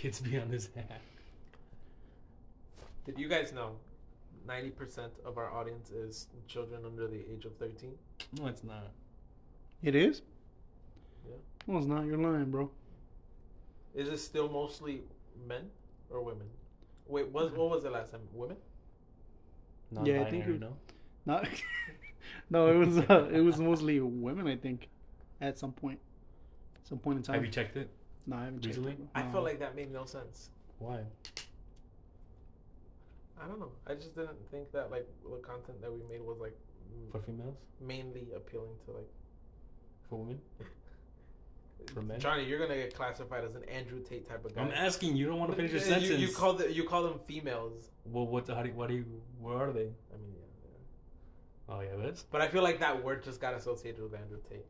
kids be on this app. Did you guys know 90% of our audience is children under the age of 13? No, it's not. It is. Yeah. Well, it's not. You're lying, bro. Is it still mostly men or women? Wait, what, what was the last time? Women? Yeah, I think Non-binary, it- no. Not. no, it was. Uh, it was mostly women. I think, at some point, some point in time. Have you checked it? No, I haven't checked recently? it. I No. feel like that made no sense. Why? I don't know. I just didn't think that like the content that we made was like For females? mainly appealing to like For women? For men? Johnny. You're gonna get classified as an Andrew Tate type of guy. I'm asking. You don't want to finish your sentence. You, you call the, you call them females. Well, what? How do? What do you? Where are they? I mean, yeah, yeah. Oh yeah, this But I feel like that word just got associated with Andrew Tate.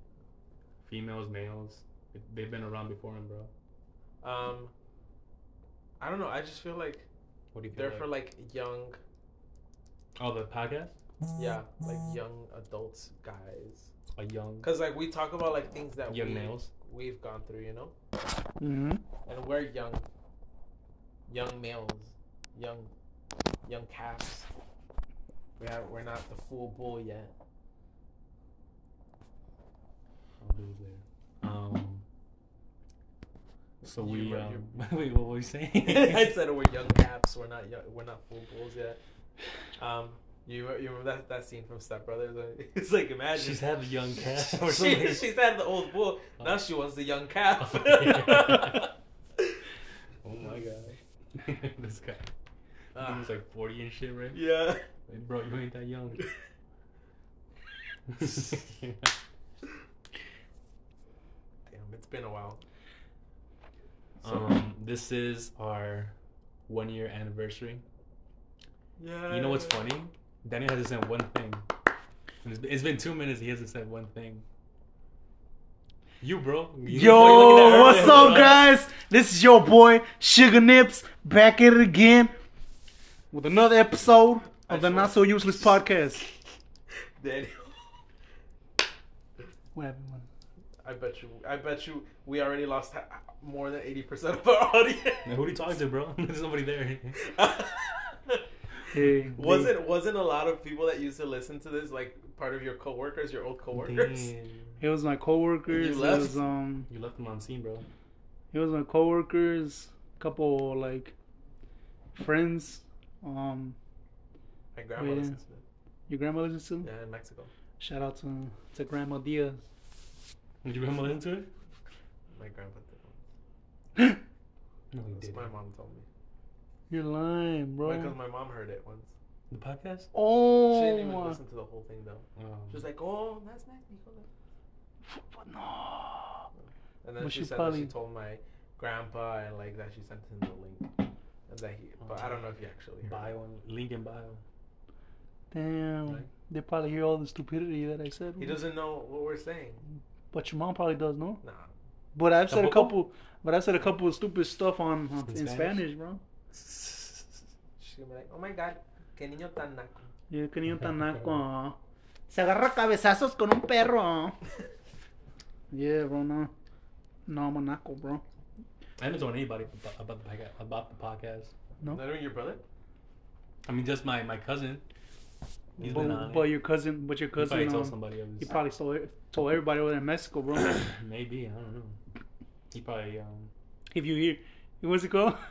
females, males. They've been around before him, bro. Um, I don't know. I just feel like What do you feel they're like? for like young, Oh, the podcast. yeah, like young adults, guys. A young, Cause like we talk about like things that young we, males. we've gone through, you know, Mhm. and we're young, young males, young, young calves. We have we're not the full bull yet. I'll do it later. Um. So we were- um. Wait, what were we saying? I said we're young calves. We're not young, we're not full bulls yet. Um, you you remember that that scene from Step Brothers? It's like imagine She's had the young cat or she, she's had the old bull. Now Oh. she wants the young calf. Oh my god. this guy. Think Ah, he's like 40 and shit, right? yeah. Like, bro, you ain't that young. Damn, it's been a while. Um, this is our one year anniversary. Yeah. You know what's funny? Daniel hasn't said one thing. It's been, it's been two minutes. He hasn't said one thing. You, bro. You- Yo, what you looking at what's up, guys? This is your boy Sugar Nips back at it again with another episode of the Not So Useless podcast. Daniel, What happened? Man? I bet you. I bet you. We already lost more than eighty percent of our audience. Now, who do you talk to, bro? There's nobody there. Hey, wasn't wasn't a lot of people that used to listen to this like part of your coworkers, your old coworkers? Damn. It was my coworkers. You It left? was um, You left them on scene, bro. it was my coworkers. A couple like friends. Um, My grandma Yeah. listens to it. your grandma listens to. Yeah, in Mexico. Shout out to to Grandma Diaz. Did your grandma listen to it? My grandpa did. No, he didn't. my mom told me. You're lying, bro. Because my mom heard it once. The podcast? oh, She didn't even listen to the whole thing though. Oh. She was like, "Oh, that's nice." Nicola." no. And then Well, she she said probably- that she told my grandpa and like that she sent him the link, and that he. But I don't know if he actually heard. it. Bio, link in bio. Damn. Right. They probably hear all the stupidity that I said. He doesn't know what we're saying. But your mom probably does, no? Nah. But I've said a couple. But I said a couple of stupid stuff on, on In in, Spanish? Spanish? bro. She's gonna be like, "Oh my God, que niño tan naco." Yeah, que niño tan naco. Se agarra cabezazos con un perro. Yeah, bro. No, no, I'm a naco, bro. I haven't told anybody about, about the podcast. About the podcast. No. Not even your brother. I mean, just my my cousin. He's been on But, but it. your cousin, but your He probably cousin, told um, somebody. Of he probably told told everybody over there in Mexico, bro. maybe I don't know. He probably um. if you hear, what's it called?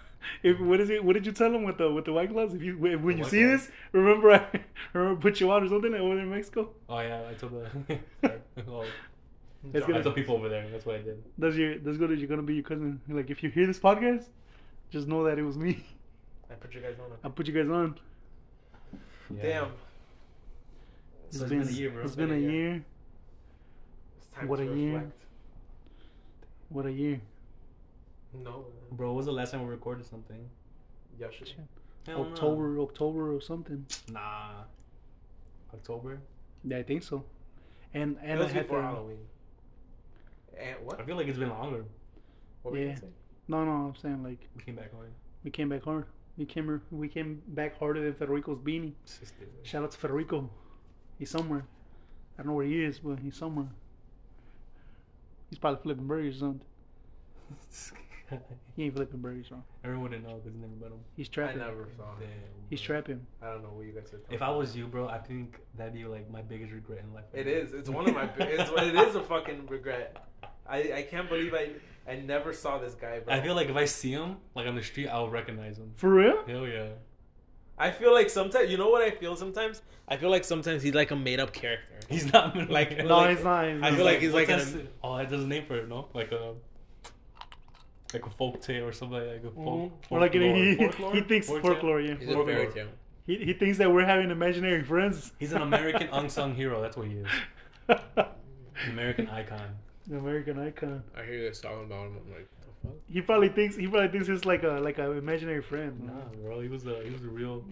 If what is it? What did you tell him with the with the white gloves? If you when when you see gloves. this, remember I remember put you on or something over there in Mexico. Oh yeah, I told the. That's gonna- told people over there. That's what I did. That's your that's gonna you're gonna be your cousin. Like if you hear this podcast, just know that it was me. I put you guys on. I put you guys on. Yeah. Damn. So it's been a year, bro. It's been a year. It's time What to a year. What a year. No. Bro, when was the last time we recorded something? Yesterday. I don't know. October, October or something. Nah. October. Yeah, I think so. And It and I was had before to, Halloween. And what? I feel like it's been longer. What were Yeah. gonna? No, no, I'm saying like We came back hard. we came back hard. We came we came back harder than Federico's beanie. Shout out to Federico. He's somewhere. I don't know where he is, but he's somewhere. He's probably flipping burgers or something. He ain't flipping burgers, bro. Everyone would know because never met him. He's trapping. I trapping. never saw him. Damn, He's bro. trapping. I don't know what you guys are talking If I was you, bro, I think that'd be like my biggest regret in life. It is. It's one of my. It's it is a fucking regret. I I can't believe I I never saw this guy, bro. I feel like if I see him like on the street, I'll recognize him. For real? Hell yeah. I feel like sometimes you know what I feel sometimes. I feel like sometimes he's like a made up character. He's not Like- No, like- he's not. He's I not. feel like he's like an- oh, that does a name for it, no? Like a like a folk tale or something like a folk. Mhm. folk Or like lore. he, Folklore? he thinks Folktale? folklore, yeah. He's a Folklore. fairy tale. He, he thinks that we're having imaginary friends. He's an American unsung hero. That's what he is. American icon. American icon. I hear you guys talking about him. I'm like, the fuck? He probably thinks he probably thinks it's like a like an imaginary friend. Nah, bro, he was a he was a real.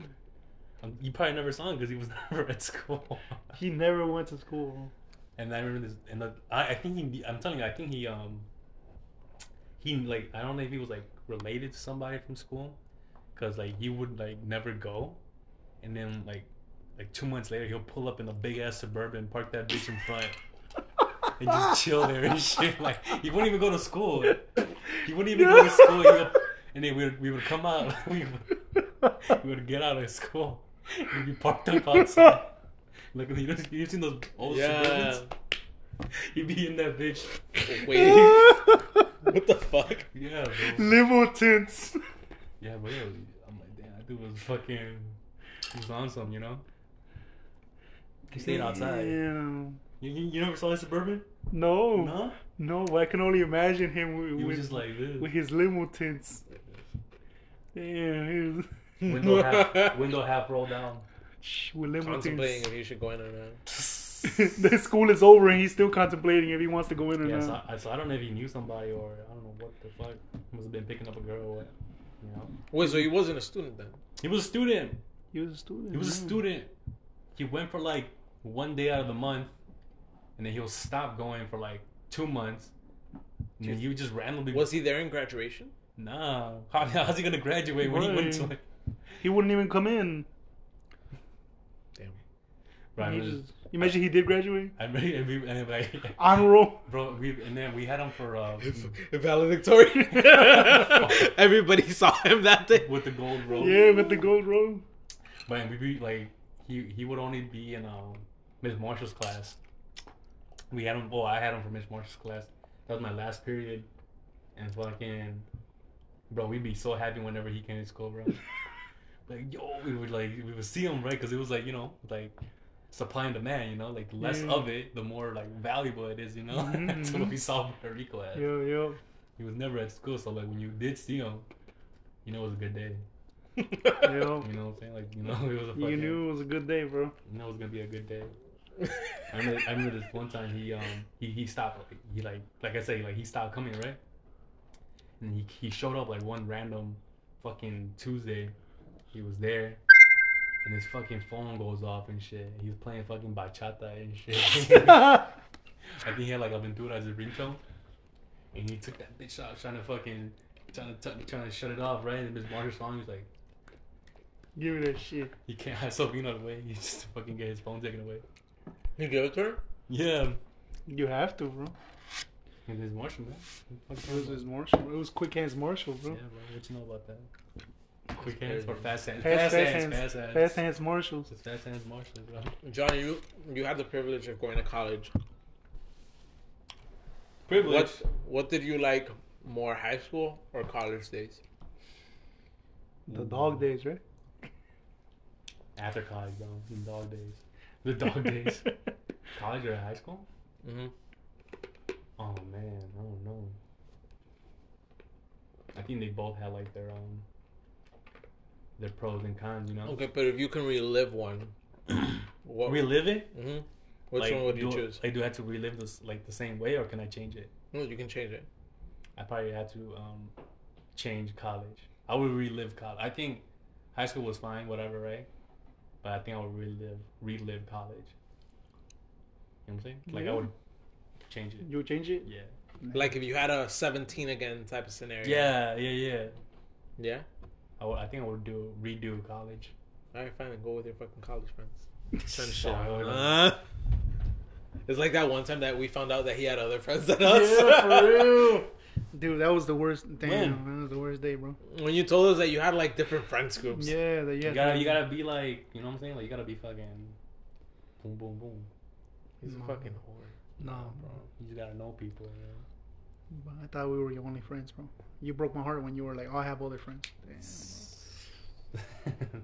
Um, you probably never saw him because he was never at school. He never went to school. And I remember this, and the, I, I think he, I'm telling you, I think he, um, he like, I don't know if he was like related to somebody from school, cause like he would like never go, and then like, like two months later he'll pull up in a big ass suburban, park that bitch in front, and just chill there and shit. Like he wouldn't even go to school. He wouldn't even go to school. He would, and then we would, we would come out. We would, we would get out of school. We'd be parked up outside. Look, you know, you seen those old Yeah. Suburbans? He'd be in that bitch. Wait. what the fuck? Yeah, bro. Limo tints. Yeah, but yeah, I'm like, damn, that dude was fucking. He was on some, you know. He stayed outside. Damn. You, you, you never saw his suburban? No, No. no, but I can only imagine him with, with, just like this. with his limo tints. Damn, he was Window half, window half rolled down. With limo Contemplating tints. if you should go in or not. the school is over and he's still contemplating if he wants to go in or Yeah, so not. I, so I don't know if he knew somebody or I don't know what the fuck. Must have been picking up a girl or what. You know. Wait, so he wasn't a student then? He was a student. He was a student. He was a student. He went for like one day out of the month, and then he'll stop going for like two months. And then he would just randomly. Was he there in graduation? Nah. How, how's he gonna graduate when he went to Right. it? He wouldn't even come in. Damn. Right. He it was- just- imagine he did graduate. I really, and we, and like, Honor roll. bro, we, and then we had him for uh, Valedictorian. Everybody saw him that day. with the gold robe. Yeah, with the gold roll. But we be like, he he would only be in um Miss Marshall's class. We had him. Oh, I had him for Miss Marshall's class. That was my last period, and fucking, bro, we'd be so happy whenever he came to school, bro. like, yo, we would like we would see him right because it was like you know like supply and demand, you know, like less Yeah. of it, the more like valuable it is, you know. Mhm, That's mhm. what we saw every class. Yo, yo. He was never at school, so like when you did see him, you know it was a good day. Yo. You know what I'm saying? Like you know it was a fucking. You knew it was a good day, bro. You know it was gonna be a good day. I remember, I remember this one time he um he, he stopped like, he like like I say like he stopped coming right, and he he showed up like one random fucking Tuesday, he was there, and his fucking phone goes off and shit. He was playing fucking bachata and shit. I think he had like Aventura as a ringtone, and he took that bitch out trying to fucking trying to t- trying to shut it off right. And Miss Marshall's song was like Give me that shit. he can't have Sabina away. He just fucking get his phone taken away. You give it to her? Yeah. You have to, bro. And his Marshall, man. What the fuck It was you know his Marshall. It was quick hands Marshall, bro. Yeah, bro. What you know about that? Quick hands or crazy. fast hands? Fast, Fast, fast hands, hands. Fast hands. Fast hands Marshalls. It's fast hands Marshall, bro. Johnny, you you had the privilege of going to college. Privilege. What what did you like more, high school or college days? The dog days, right? After college, bro. The dog days. The dog days. College or high school? Mm-hmm. Oh man, I don't know. I think they both had like their own their pros and cons, you know. Okay, but if you can relive one, what? Relive it? hmm Which Like, one would you do- choose? Like, do I have to relive this like the same way, or can I change it? No, you can change it. I probably had to um, change college. I would relive college. I think high school was fine, whatever, right? But I think I would relive relive college. You know what I'm saying? Like Yeah. I would change it. You would change it? Yeah. Like if you had a seventeen again type of scenario. Yeah, yeah, yeah. Yeah. I, would, I think I would do redo college. All right, fine. Then go with your fucking college friends. Send Shit, shit. Uh, it's like that one time that we found out that he had other friends than us. Yeah, for real. Dude, that was the worst. Damn, When? that was the worst day, bro. When you told us that you had like different friends groups. Yeah, that You yeah. gotta, you gotta be like, you know what I'm saying? Like, you gotta be fucking, boom, boom, boom. He's a No. fucking whore. No, bro. You just gotta know people. You know? But I thought we were your only friends, bro. You broke my heart when you were like, "Oh, I have other friends." Damn.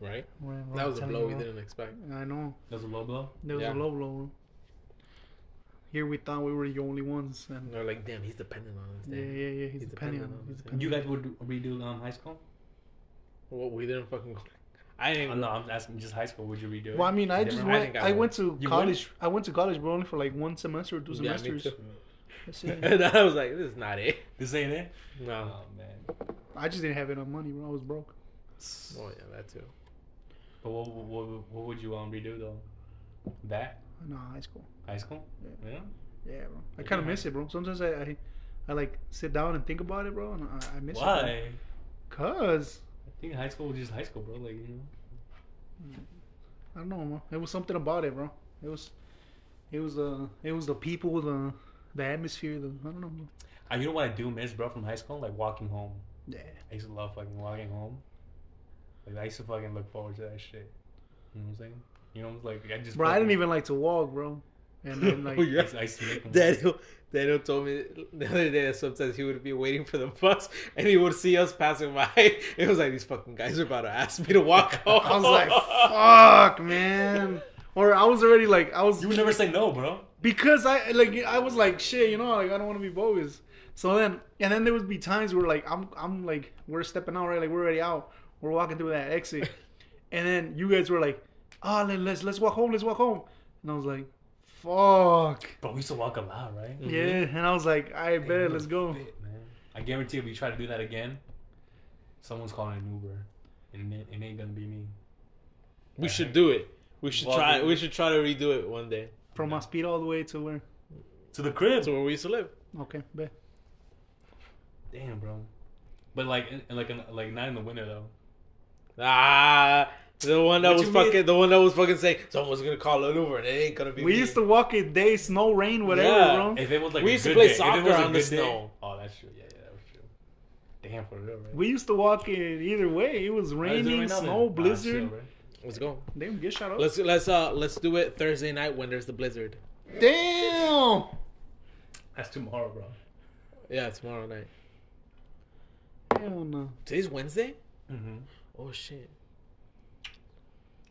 Right? bro. That was a blow we didn't expect. I know. That was a low blow. That was Yeah. a low blow. Bro. Here we thought we were the only ones, and They're like, damn, he's dependent on us. yeah, Damn. yeah, yeah. He's, He's depending on. dependent on He's us, yeah. depending You guys would redo um, high school? Well, we didn't fucking. I Uh, didn't. no, I'm asking just high school. Would you redo it? Well, I mean, I Different- just went. think I, I went to You college. I went to college, but only for like one semester or two Yeah, semesters. too. That's it. and I was like, this is not it. This ain't it. No. Oh man. I just didn't have enough money, bro. I was broke. Oh yeah, that too. But what, what, what would you um redo though? That No, high school. high school? Yeah. Yeah. Yeah, bro. I kind of Yeah. miss it, bro. Sometimes I, I, I like sit down and think about it, bro, and I, I miss it. Why? Cause I think high school was just high school, bro. Like you know. I don't know, bro. It was something about it, bro. It was, it was the, it was the people, the, the atmosphere, the I don't know, bro. Uh, you know what I do miss, bro, from high school? Like walking home. Yeah. I used to love fucking walking home. Like I used to fucking look forward to that shit. You know what I'm saying? You know, like I just. Bro, I didn't even like to walk, bro. And then like, Oh, I yeah. used, I used to. Daniel, Daniel told me the other day that sometimes he would be waiting for the bus and he would see us passing by. It was like these fucking guys are about to ask me to walk home. I was like, fuck, man. Or I was already like, I was You would never say no, bro. because I like I was like shit, you know, like I don't want to be bogus. So then, and then there would be times where like I'm I'm like we're stepping out right, like we're already out, we're walking through that exit, and then you guys were like, oh let, let's let's walk home, let's walk home, and I was like, fuck, But we used to walk a lot, right? Mhm. yeah, and I was like, I bet no let's go. fit, man. I guarantee if we try to do that again, someone's calling an Uber, and it, it ain't gonna be me. we should do it. We should Well, try. dude. We should try to redo it one day. From my speed all the way to where? To the crib. To where we used to live. Okay, bet. Damn, bro. But like, in, in like, in, like not in the winter though. Ah, the one that What was you mean? fucking. The one that was fucking saying someone's gonna call an Uber and it ain't gonna be. We me. used to walk it day, snow, rain, whatever, Yeah. bro. If it was like We a used to play day, soccer on the good day- snow. Oh, that's true. Yeah, yeah, that was true. Damn, for real, right? We used to walk it either way. It was Why is it raining, right now then? snow, Ah, blizzard. chill, right? Let's go. Damn, get shut up. Let's let's uh let's do it Thursday night when there's the blizzard. Damn. That's tomorrow, bro. Yeah, tomorrow night. Hell no. Today's Wednesday. Mm-hmm. Oh shit.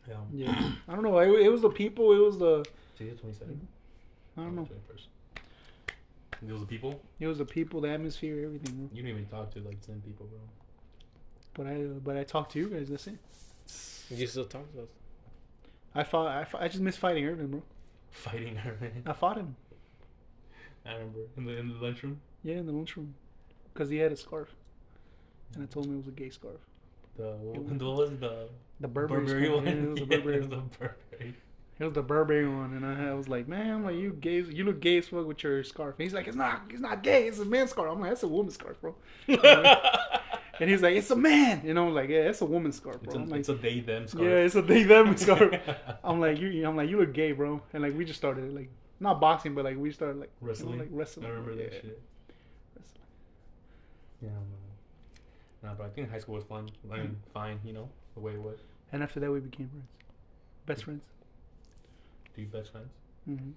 Yeah. Yeah, I don't know. It, it was the people. It was the Today's twenty seven. I don't know. It was the people. It was the people, the atmosphere, everything. Bro. You didn't even talk to like ten people, bro. But I but I talked to you guys. That's it. You still talk to us? I fought. I, fought, I just miss fighting Irvin, bro. Fighting her. I fought him. I remember in the in the lunchroom. Yeah, in the lunchroom, because he had a scarf, and I mm. told him it was a gay scarf. The what, was the The Burberry, Burberry one? Yeah, it was Yeah, Burberry. was the Burberry. It was the Burberry one, and I, I was like, "Man, I'm like you gay, you look gay as fuck with your scarf." And he's like, "It's not, it's not gay. It's a man's scarf." I'm like, "That's a woman's scarf, bro." And he's like, "It's a man," and I was like, "Yeah, it's a woman's scarf, It's bro." a, I'm like, it's a they them scarf. "Yeah, it's a they them scarf." I'm like, "You," I'm like, "You look gay, bro," and like we just started like not boxing, but like we started like you know, wrestling. like wrestling. I remember that Yeah. shit. Yeah, man. Nah, but I think high school was fun. I mean, fine, you know, the way it was. And after that, we became friends, best friends. Do you best friends? Mm-hmm.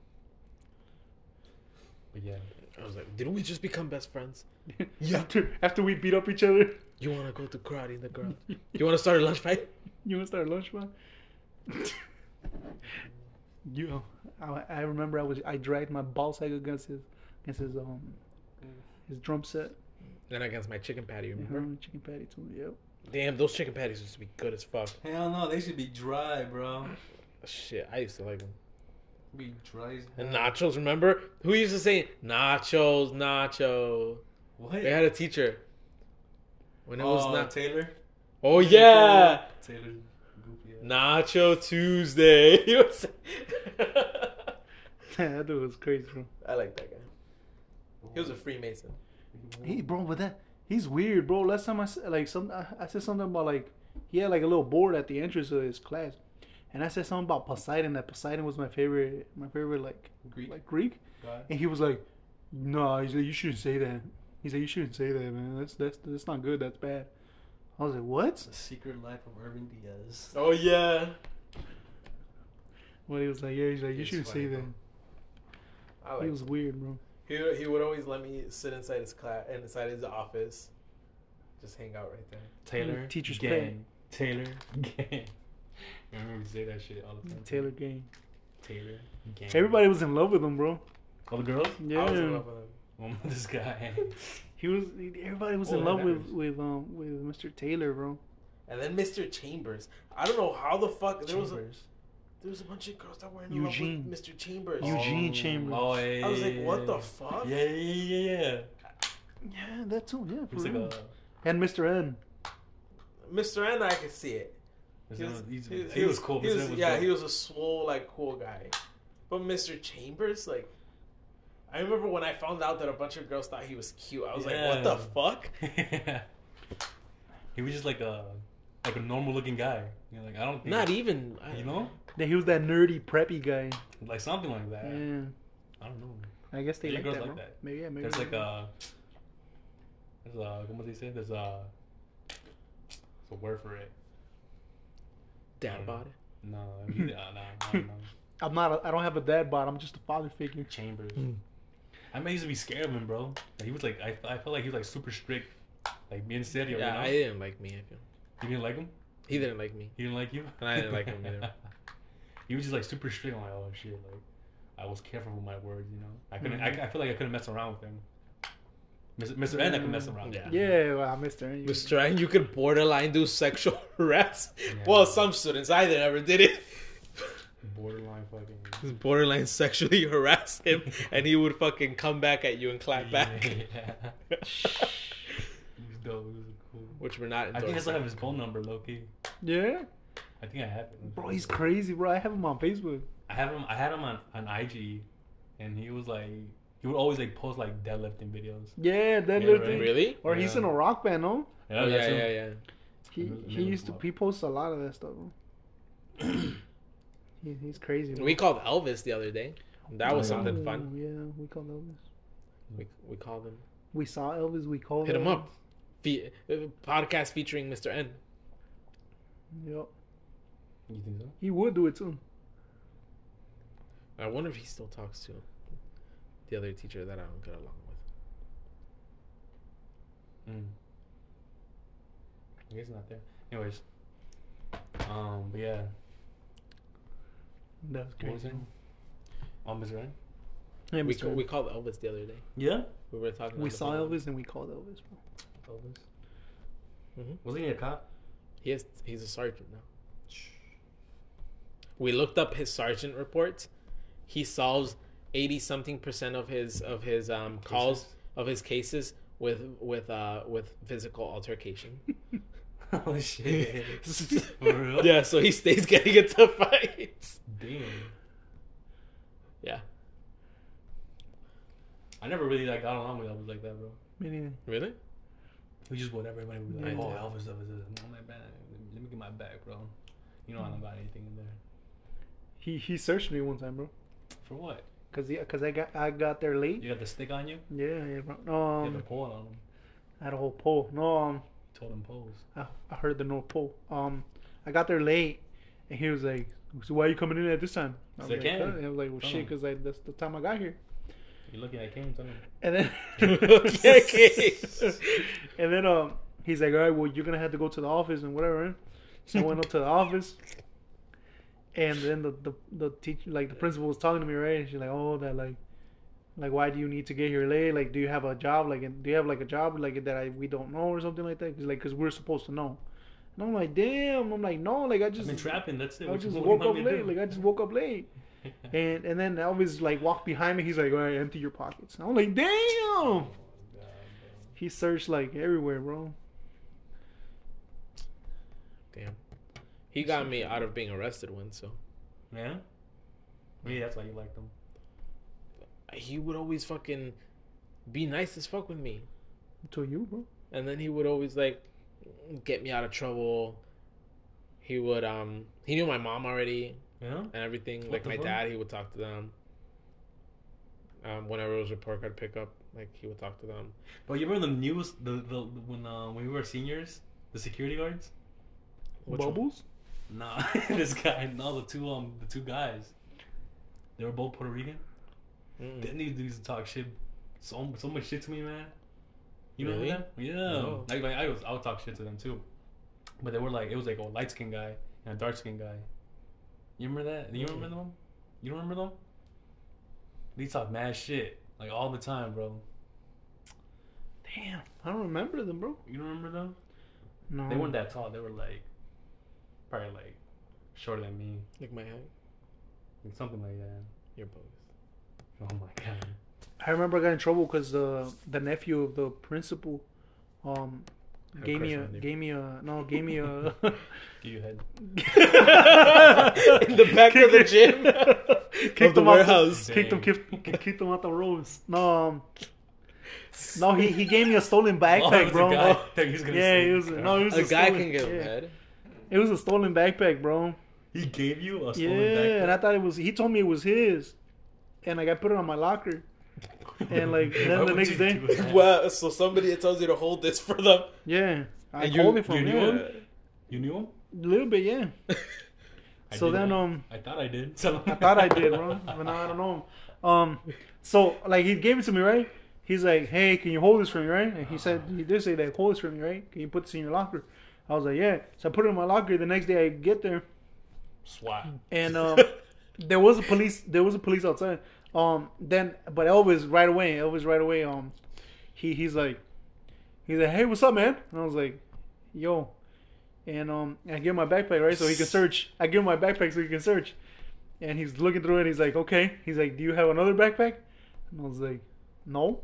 But yeah, I was like, didn't we just become best friends? yeah. After after we beat up each other, You want to go to karate in the garage? You want to start a lunch fight? you want to start a lunch fight? you, I, I remember I was I dragged my ball sack against his against his um his drum set. Then against my chicken patty, remember? Uh-huh, chicken patty too. Yep. Damn, those chicken patties used to be good as fuck. hell no, they should be dry, bro. Shit, I used to like them. Be dry as And nachos, remember? Who used to say nachos, nacho? What? They had a teacher. When it was oh, not. Taylor. Oh yeah, Taylor. Goofy. ass. Nacho Tuesday. That dude was crazy, bro. I like that guy. He was a Freemason. He, bro, but that he's weird, bro. Last time I said like some, I, I said something about like he had like a little board at the entrance of his class, and I said something about Poseidon. That Poseidon was my favorite, my favorite like Greek. like Greek, God. and he was like, No, he's like, you shouldn't say that. He's like, you shouldn't say that, man. That's that's that's not good. That's bad. I was like, what? The Secret Life of Irving Diaz. Oh yeah. Well, he was like, yeah. He's like, you He's shouldn't funny, say that. I He like. was weird, bro. He would- he would always let me sit inside his class, and inside his office, just hang out right there. Taylor. Teacher's gang. Taylor. Gang. I remember you say that shit all the time. Taylor Gang. Taylor. Gang. Everybody was in love with him, bro. All the girls? Yeah. I was in love with him. This guy. He was. Everybody was Oh, in love with matters. with um with Mr. Taylor, bro. And then Mr. Chambers. I don't know how the fuck there was a, Chambers. There was a bunch of girls that were in Eugene. love with Mr. Chambers. You- Eugene oh. Chambers. Oh, yeah, I was like, what yeah. the fuck? Yeah, yeah, yeah, yeah. Yeah, that too. Yeah, for was like a. And Mr. N. Mr. N, I could see it. He He was, was, he's- he was- cool. he was- was yeah, dope. he was a swole, like, cool guy. But Mr. Chambers, like, I remember when I found out that a bunch of girls thought he was cute. I was like, what the Yeah. fuck? he was just like a like a normal looking guy. You know, like I don't think Not even. you know That he was that nerdy preppy guy. like something like that. Yeah. I don't know. I guess they Yeah, like girls that, like bro. that. Maybe yeah, maybe. There's like a there's a como se dice? There's a there's a word for it. Dad bod. No, I mean, uh, no, no, no. I'm not. A, I don't have a dad bod. I'm just a father figure. Chambers. Hmm. I mean, I used to be scared of him, bro. Like, he was like, I, I felt like he was like super strict, like being serio. Yeah, you know? I didn't like me. I feel. You didn't like him? He didn't like me. He didn't like you? And I didn't like him either. he was just like super strict. I'm like, oh shit, like I was careful with my words, you know. I couldn't. Mhm. I, I feel like I couldn't mess around with him. Mr. Mr. N, I could mess around. Yeah. Yeah, well, Mr. N. you- Mr. N, you could borderline do sexual harassment. Yeah. Well, some students. I never did it. Borderline fucking. Just borderline sexually harass him, and he would fucking come back at you and clap back. Yeah. he was dope. He was cool. Which we're not. I think I still endorsing. have his phone number, low key. Yeah, I think I have it. bro, he's crazy, bro. I have him on Facebook. I have him. I had him on, on IG, and he was like, he would always like post like deadlifting videos. Yeah, that Yeah, right. Really? Or he's in a rock band, no? Yeah, Oh, yeah, yeah, yeah. He he used to he posts a lot of that stuff. He, he's crazy. Bro. We called Elvis the other day. That was Oh, something Oh, fun. Yeah, we called Elvis. We, we called him. We saw Elvis. We called him Hit him Elvis. up. Fe- uh, podcast featuring Mr. N. Yep. You think so? He would do it too. I wonder if he still talks to the other teacher that I don't get along with. Mm. He's not there. Anyways. Um, but yeah. That was crazy. it? Oh, Mr. N? Yeah, We, Mr. we called Elvis the other day. Yeah. We were talking. We saw. Elvis and we called Elvis, bro. Elvis. Mhm. Wasn't he a cop? He is. He's a sergeant now. We looked up his sergeant reports. He solves eighty something percent of his of his um, calls Cases? of his cases with with uh with physical altercation. oh shit. For real? yeah, so he stays getting into fights. Damn. Yeah, I never really like got along with Elvis like that, bro. Me neither. really? He was just whatever. Everybody would be like, I "Oh, did. Elvis, Elvis, Elvis." I'm like, man, let me get my bag, bro. You know I don't got anything in there. He he searched me one time, bro. For what? Cause, yeah, cause I got I got there late. You got the stick on you? Yeah, yeah, bro. No, You had um, the pole on him. I had a whole pole. No, um, Told him poles. I, I heard the North Pole. Um, I got there late, and he was like, "So why are you coming in at this time?" I was like, And I was like, "Well, Tell shit, him. because like that's the time I got here." You looking at Kane? Tell him. And then, and then um, he's like, "All right, well, you're gonna have to go to the office and whatever." So I went up to the office, and then the the the teacher, like the principal, was talking to me, right? And she's like, "Oh, that like." Like why do you need to get here late? Like, do you have a job? Like, do you have like a job like that I, we don't know or something like that? Cause like, cause we're supposed to know. And I'm like, damn. I'm like, no. Like, I I've just been trapping. That's it. I just what do you woke up late. do? Like I just woke up late, and and then Elvis like walked behind me. He's like, "All right, empty your pockets." And I'm like, "Damn!" He searched like everywhere, bro. Damn. He got me out of being arrested once, so. Yeah. Maybe that's why you liked him. he would always fucking be nice as fuck with me. To you, bro. and then he would always like get me out of trouble. He would um he knew my mom already Yeah. and everything. What like my fuck? dad, he would talk to them. Um, whenever it was a report card pickup, like he would talk to them. But you remember the news the, the when uh, when we were seniors, the security guards? Which one? Bubbles? Nah, this guy. No, the two um the two guys. They were both Puerto Rican. Mm. Them niggas used to talk shit, so so much shit to me, man. You know Really? them? Yeah. No. Like, like I was, I would talk shit to them too. But they were like, it was like a light skinned guy and a dark skinned guy. You remember that? Do you remember them? You don't remember them? They talk mad shit like all the time, bro. Damn, I don't remember them, bro. You don't remember them? No. They weren't that tall. They were like probably like shorter than me, Like my height. like something like that. You're bogus. Oh my god. I remember I got in trouble because the the nephew of the principal, um, Had gave me a gave me a no gave me a. Give you a head. In the back of the gym. kicked Of the him out warehouse. kicked him, Dang. kicked, kicked him out the rows. No, um, no, he, he gave me a stolen Oh, backpack, was bro. a guy he was gonna Yeah, it was no, it was A a, guy stolen, can get yeah. head. It was a stolen backpack, bro. He gave you a stolen Yeah, backpack. and I thought it was. He told me it was his, and like I put it on my locker. And, like, then Why the next day- do? Well, so somebody tells you to hold this for them. Yeah, I And you- called it from you knew him. him? You knew him? A little bit, yeah. So then, not. um, I thought I did. So I thought I did, bro, but now I don't know. Um, so like he gave it to me, right? He's like, "Hey, can you hold this for me, right?" And he said, "He did say that, hold this for me, right? Can you put this in your locker?" I was like, "Yeah." So I put it in my locker. The next day I get there, Swat. and um, there was a police. There was a police outside. Um, then but Elvis right away. Elvis right away. Um, he he's like, he's like, "Hey, what's up, man?" And I was like, "Yo." And um, I give him my backpack, right, so he can search. I give him my backpack so he can search. And he's looking through it. He's like, "Okay." He's like, "Do you have another backpack?" And I was like, "No."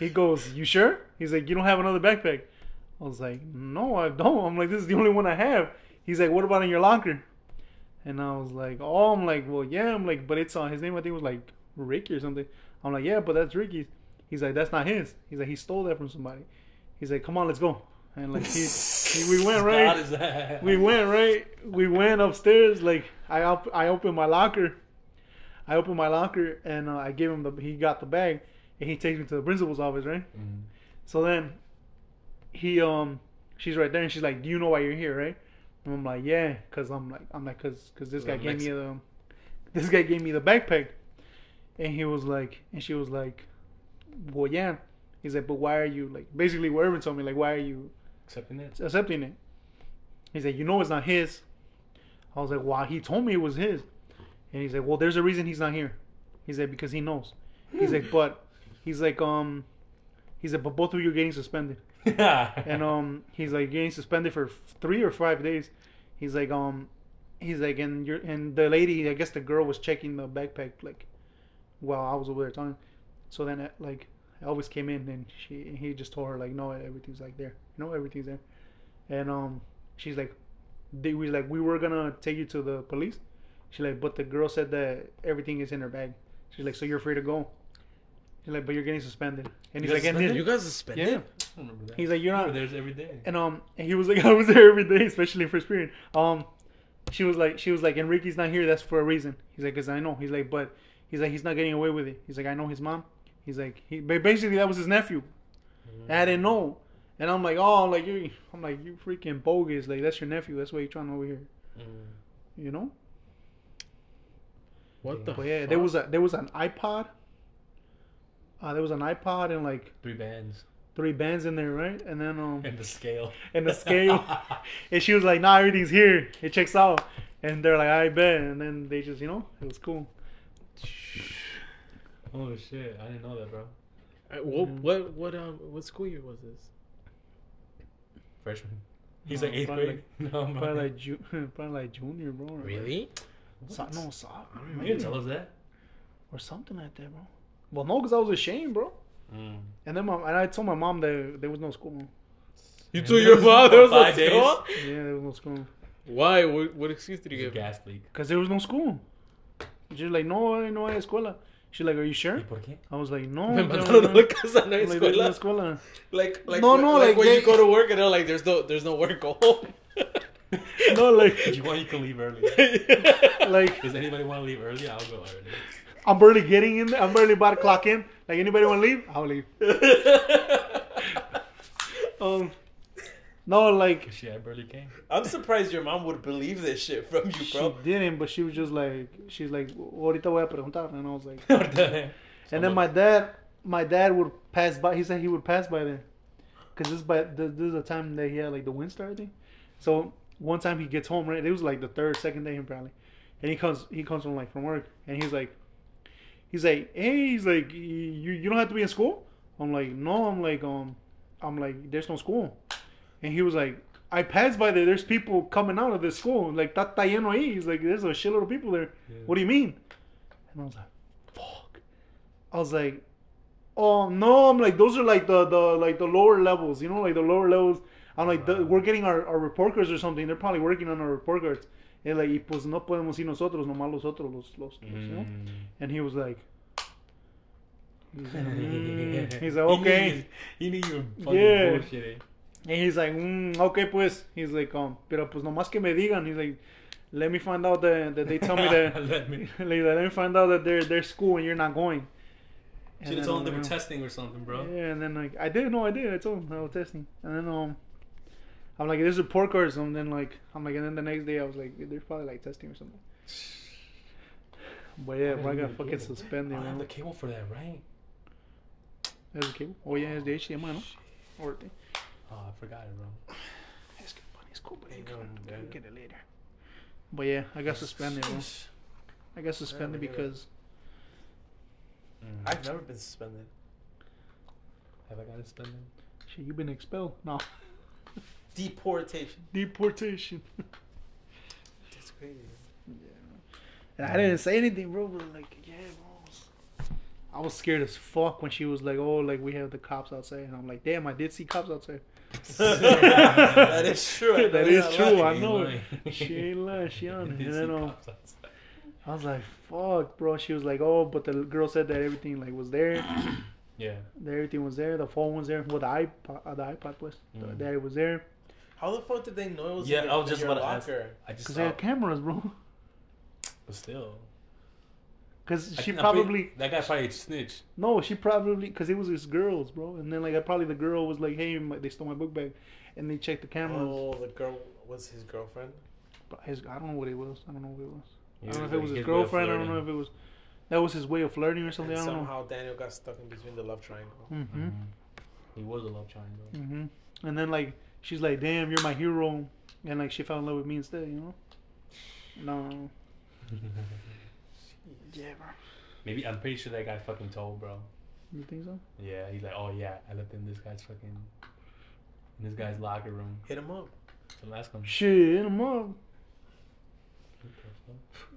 he goes, "You sure?" He's like, "You don't have another backpack." I was like, "No, I don't." I'm like, "This is the only one I have." He's like, "What about in your locker?" And I was like, "Oh, I'm like, well, yeah." I'm like, "But it's on his name. I think was like Ricky or something." I'm like, "Yeah, but that's Ricky's." He's like, "That's not his." He's like, "He stole that from somebody." He's like, "Come on, let's go." And like he, he we went right. We went right. We went upstairs. Like I op- I opened my locker. I opened my locker and uh, I gave him the. He got the bag and he takes me to the principal's office, right? Mhm. So then he um she's right there and she's like, "Do you know why you're here, right?" And I'm like, "Yeah, cuz I'm like I'm like cuz cuz this guy gave me the this guy gave me the backpack." And he was like and she was like, "Well, yeah." He's like, "But why are you like basically what Irvin told me like why are you Accepting it. accepting it?" He's like, "You know it's not his." I was like, "Wow, he told me it was his." And he's like, "Well, there's a reason he's not here." He's like, "Because he knows." He's like, "But he's like um he's like, but both of you are getting suspended." and um he's like getting suspended for three or five days. He's like um he's like and you're and the lady i guess the girl was checking the backpack like while i was over there talking. So then uh, like elvis came in and she he just told her like no everything's like there. No everything's there. And um she's like they was like we were gonna take you to the police. She like but the girl said that everything is in her bag. She's like so you're free to go she's like but you're getting suspended and You he's like and You guys suspended? yeah I don't remember that. He's like, "You're not- were there every day. and um, and he was like, I was there every day, especially in first period. Um, she was like, she was like, Enrique's not here. That's for a reason. He's like, cause I know. He's like, but he's like, he's not getting away with it. He's like, I know his mom. He's like, he but basically that was his nephew. And I didn't know. And I'm like, oh, like you, I'm like, you freaking bogus. Like that's your nephew. That's why you're trying over here. Mm. You know. What the But yeah, fuck? there was a there was an iPod. Uh, there was an iPod and like Three bands three bands in there, right? And then um, and the scale. and the scale. And she was like, "Nah, everything's here. It checks out." And they're like, "I bet." And then they just, you know, it was cool. oh shit! I didn't know that, bro. Uh, what, Mhm. what what um what school year was this? Freshman. He's No, like eighth probably grade. no, I'm Probably like, ju- probably like junior, bro. or like- Really? So, no, so, I don't You remember. didn't tell us that. or something like that, bro. Well, no, because I was ashamed, bro. Mm. And then my, and I told my mom that there was no school. You And told your was mom there was five no days. school? Yeah, there was no school. Why? What, what excuse did you was a give? gas leak. Because there was no school. She's like, no, no hay escuela. She's like, are you sure? ¿Y por qué? I was like, no. Me no, mandaron no. a la casa, no hay Like, there's no escuela. escuela. Like, like, No, like, no, like, like when they- you go to work and they're like, there's no, there's no work, go home. No, like, If you want, you can leave early. like, Does anybody want to leave early? I'll go early. I'm barely getting in there. I'm barely about to clock in. Like anybody want to leave? I'll leave. Um, no, like she I barely came. I'm surprised your mom would believe this shit from you, bro. she bro. didn't, but she was just like, she's like, ahorita voy a preguntar, and I was like, What the heck? and then my dad, my dad would pass by. He said he would pass by there, cause this by this, this is the time that he had like the wind started. thing. So one time he gets home, right? It was like the third, second day probably, and he comes, he comes from like from work, and he's like, he's like, hey, he's like, you you don't have to be in school. I'm like, no, I'm like, um, I'm like, there's no school, and he was like. I passed by there. There's people coming out of this school. Like, está está lleno ahí. He's like, there's a shitload of people there. What do you mean? And I was like, fuck. I was like, oh no. I'm like, those are like the the like the lower levels. You know, like the lower levels. I'm like, the, we're getting our, our report cards or something. They're probably working on our report cards. And like, pues no podemos ir nosotros, nomás los otros, los, los, los, you know? Mm. And he was like, he's like, mm. he's like, okay. He knew you were fucking Yeah. bullshitting. And he's like, mm, okay, pues. He's like, um, pero pues nomás que me digan. He's like, let me find out that, that they tell me that, Let me. like, let me find out that they're, they're school and you're not going. And Should have told him they were testing or something, bro. Yeah, and then like I did, no, I did. I told him I was testing, and then um, I'm like, this there's report cards, and then like I'm like, and then the next day I was like, they're probably like testing or something. But yeah, I got fucking suspended. I have the cable for that, right? There's a cable. Oh yeah, it's the HDMI, no? Or the. Oh, I forgot it, bro. It's good, buddy. It's cool, but you can going you can bad. get it later. But yeah, I got suspended, bro. I got suspended because Mm. I've never been suspended. have I got suspended? shit, you've been expelled. No, Deportation. deportation. That's crazy. Yeah. And I didn't say anything, bro. But like, yeah, bro. I was scared as fuck when she was like, "Oh, like we have the cops outside," and I'm like, "Damn, I did see cops outside." that is true. I know That you're is not true. lying. I know. lying. She ain't lying. She on it. And then um. I was like, "Fuck, bro." She was like, "Oh, but the girl said that everything like was there. Yeah. that everything was there. The phone was there. Well, the iPod, uh, the iPod was. The, Mm. that it was there How the fuck did they know it was Yeah, in your, I was just your about to ask. locker? I just because saw, they had cameras, bro. but still. Because she I'm pretty- probably that guy probably snitched. no, she probably because it was his girls, bro. And then like I probably the girl was like, "Hey, my, they stole my book bag," and they checked the cameras. Oh, the girl was his girlfriend. But his, I don't know what it was. I don't know what it was. I don't know if it was his his girlfriend. I don't know if it was that was his way of flirting or something. And I don't know. somehow Daniel got stuck in between the love triangle. Mm-hmm. Mhm. He was a love triangle. Mm-hmm. And then like she's like, "Damn, you're my hero," and like she fell in love with me instead. You know? No. Yeah, bro. Maybe I'm pretty sure that guy fucking told, bro. You think so? Yeah, he's like, oh yeah, I left in this guy's fucking in this guy's locker room. Hit him up. So ask him. Shit, hit him up.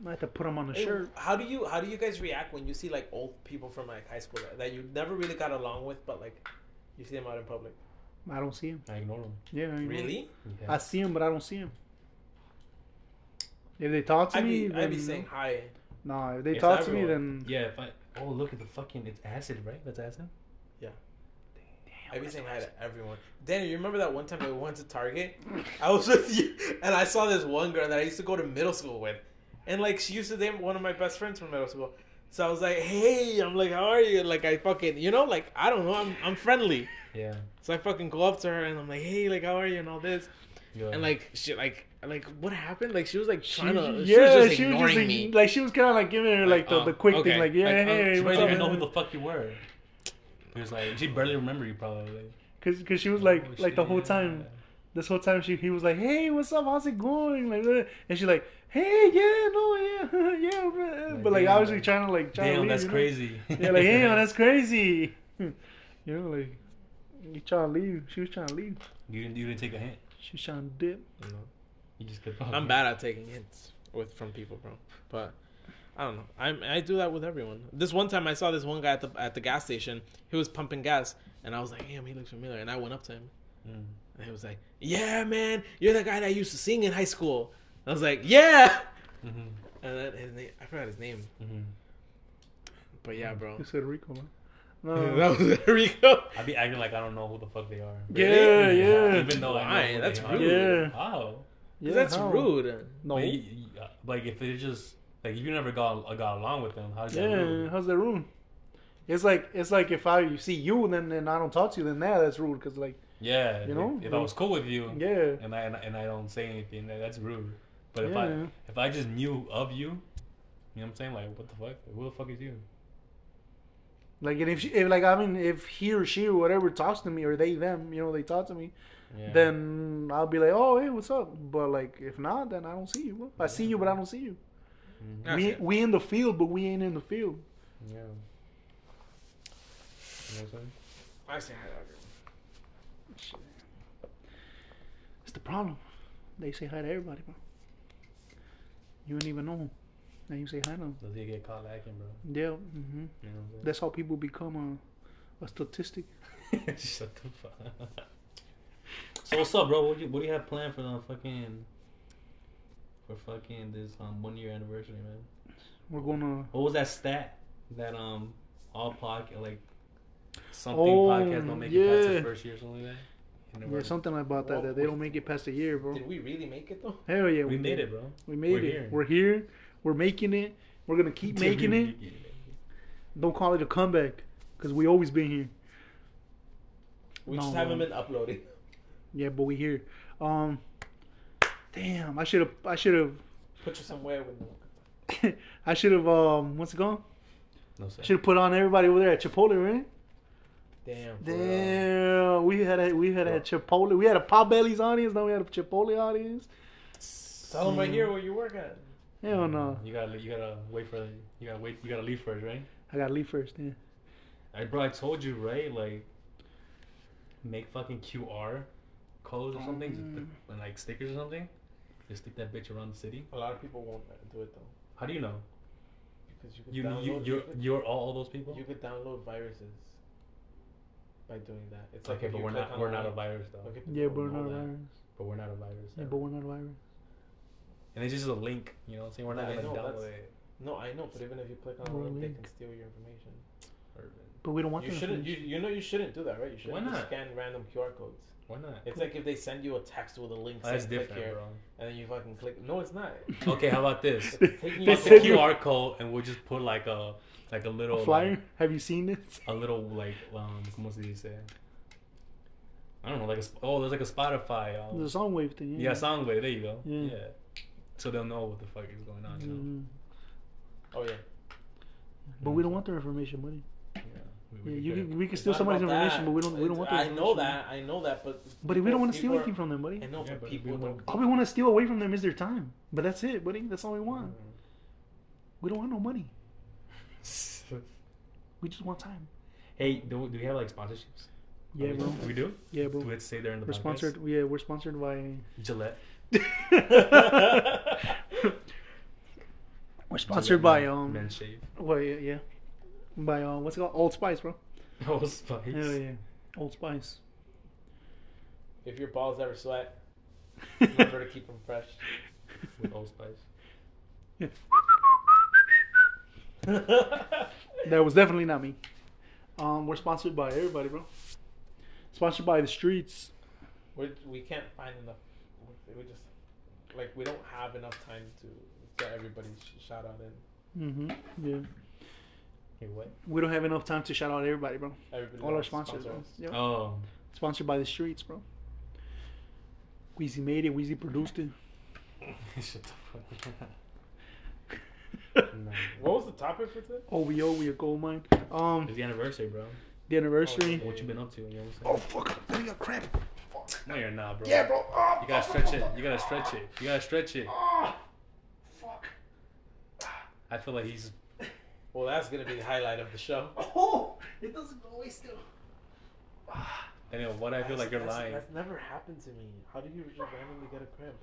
I have to put him on the Hey, shirt. How do you how do you guys react when you see like old people from like high school that, that you never really got along with, but like you see them out in public? I don't see him. I ignore him. Yeah, I know. Really? Yeah. I see him, but I don't see him. If they talk to I'd me, be I'd be then- saying hi. Nah, if they It's talk to everyone. me, then yeah, if I oh look at the fucking it's acid, right? That's acid. Yeah. Damn, I'd be saying hi to everyone. Danny, you remember that one time that we went to Target? I was with you, and I saw this one girl that I used to go to middle school with, and like she used to date one of my best friends from middle school. So I was like, "Hey," I'm like, "How are you?" Like I fucking, you know, like I don't know, I'm I'm friendly. Yeah. So I fucking go up to her and I'm like, "Hey, like how are you?" and all this, yeah. and like she like like what happened? Like she was like she, trying to, yeah, she was just she was just me. like she was kind of like giving her like, Like, the, oh, the quick okay. thing, like yeah, Like, oh, hey, she what's didn't even know who the fuck you were. He was like, she barely remember you probably. Cause, cause she was like, Oh, like the whole yeah. time, this whole time she, he was like, hey, what's up? How's it going? Like, uh, and she's like, hey, yeah, no, yeah, yeah, bro. Like, but like damn, obviously like, trying to like, trying to Damn, leave, that's you know? crazy. Yeah, like, man, that's crazy. you know, like, you trying to leave? She was trying to leave. You didn't. You didn't take a hint. She was trying to dip. You know? You just kept. I'm bad at taking hints with from people, bro. But I don't know. I I do that with everyone. This one time I saw this one guy at the at the gas station. He was pumping gas, and I was like, "Damn, he looks familiar." And I went up to him, Mm. and he was like, "Yeah, man, you're the guy that I used to sing in high school." I was like, "Yeah." Mm-hmm. And then his name, I forgot his name, Mm-hmm. but yeah, bro. You said Rico, man. that No. was Rico. I be acting like I don't know who the fuck they are. yeah, yeah. Even though I Why? know That's they are. rude. How? Yeah, That's how? rude. No. But you- you- uh, like if it's just Like if you never got got along with them, how's that? Yeah, rude? how's that rude? It's like it's like if I you see you and then and I don't talk to you, then yeah, that's rude. Cause like Yeah, You know? if, if I was cool with you, yeah, and I and I, and I don't say anything, that- that's rude. But if Yeah. I if I just knew of you, you know what I'm saying? Like, what the fuck? Who the fuck is you? Like and if, she, if like I mean if he or she or whatever talks to me or they them you know they talk to me, Yeah. then I'll be like oh hey what's up. But like if not, then I don't see you. I see you, but I don't see you. Mhm. We we in the field, but we ain't in the field. yeah. You know what I'm saying? I say hi to everyone. It's the problem. They say hi to everybody, bro. You don't even know them. Now you say hi to them. Does he get caught lacking, bro? Yeah. hmm You know what I'm saying? That's how people become a, a statistic. Shut the fuck. so what's up, bro? What do you what do you have planned for the fucking for fucking this um one year anniversary, man? We're gonna. What was that stat that um all podcast like something Oh, podcast don't make it past the first year or something like that? You never Yeah, something about that. Well, that they don't make it past a year, bro. Did we really make it though? Hell yeah, we made did. it, bro. We made We're it. here. We're here. We're making it. We're gonna keep making it. Don't call it a comeback, cause we always been here. We No, just haven't man. been uploading. Yeah, but we here. Um, damn, I should have. I should have. Put you somewhere with Me. I should have. Um, what's it called? No sir. Should have put on everybody over there at Chipotle, right? Damn. real. Damn, we had a we had a Chipotle. We had a Potbelly's audience. Now we had a Chipotle audience. Tell them right here where you work at. Hell no, You gotta you gotta wait for you gotta wait you gotta leave first, right? I gotta leave first. Yeah. I bro, I told you right, like make fucking QR codes or something, just Mm. and like stickers or something. Just stick that bitch around the city. A lot of people won't do it though How do you know? because you could You download. you you, you're you're all those people. you could download viruses by doing that. It's like okay, if but we're not we're not a virus though. Okay, Yeah, but we're not a virus. But we're not a virus. Yeah, but we're not a virus. And it's just a link. You know what I'm saying? We're not Yeah, gonna download it. No, I know, but even if you click on a Or link, they can steal your information. But we don't want You that shouldn't. You, information. you know you shouldn't do that, right? You shouldn't Why just not? scan random QR codes. Why not? It's like if they send you a text with a link Oh, that's saying click different, here, bro. and then you fucking click. No, it's not. Okay, how about this? Taking They you Fuck the QR code, and we'll just put like a like a little A flyer? like, Have you seen this? a little like um, como se dice? I don't know, like a oh, there's like a Spotify. Um, The song wave thing. yeah, Songway. There you go. Yeah. Yeah. So they'll know what the fuck is going on. You know. Mm. Oh yeah. But we don't want their information, buddy. Yeah. We, Yeah, we you could- can, we can steal somebody's information, that. but we don't we don't want their I know that. I know that, but But we don't want to steal people are- anything from them, buddy. I know, Yeah, but but people we don't. All we want to steal away from them is their time. But that's it, buddy. That's all we want. Mm. We don't want no money. We just want time. hey, do, do we have like sponsorships? Yeah, we, bro. We do. Yeah, bro. Do we say there in the We're podcast? sponsored. Yeah, we're sponsored by. Gillette. we're sponsored by Gillette um. Men Shave. Well, yeah, yeah. By uh, what's it called? Old Spice, bro. Old Spice. Hell yeah, Old Spice. If your balls ever sweat, remember to keep them fresh. With Old Spice. That was definitely not me. Um, we're sponsored by everybody, bro. Sponsored by the streets. we we can't find enough. We we just like we don't have enough time to get everybody's sh- shout out in. Mm-hmm. Yeah. Hey, what? We don't have enough time to shout out everybody, bro. Everybody All our wants sponsors, sponsor bro. Yep. Oh. Sponsored by the streets, bro. Weezy made it. Weezy produced it. Shut the fuck up. No. What was the topic for today? OVO, we owe we a gold mine. Um, It's the anniversary, bro. the anniversary. Oh, What you been up to? You know Oh what I'm fuck! I got cramp. No, you're not, bro. Yeah, bro. Oh, You gotta stretch it. You gotta stretch it. You gotta stretch it. Oh, fuck. I feel like he's. Well, that's gonna be the highlight of the show. Oh, it doesn't go away still. Ah. Anyway, what I feel like you're lying. That's never happened to me. How do you just randomly get a cramp?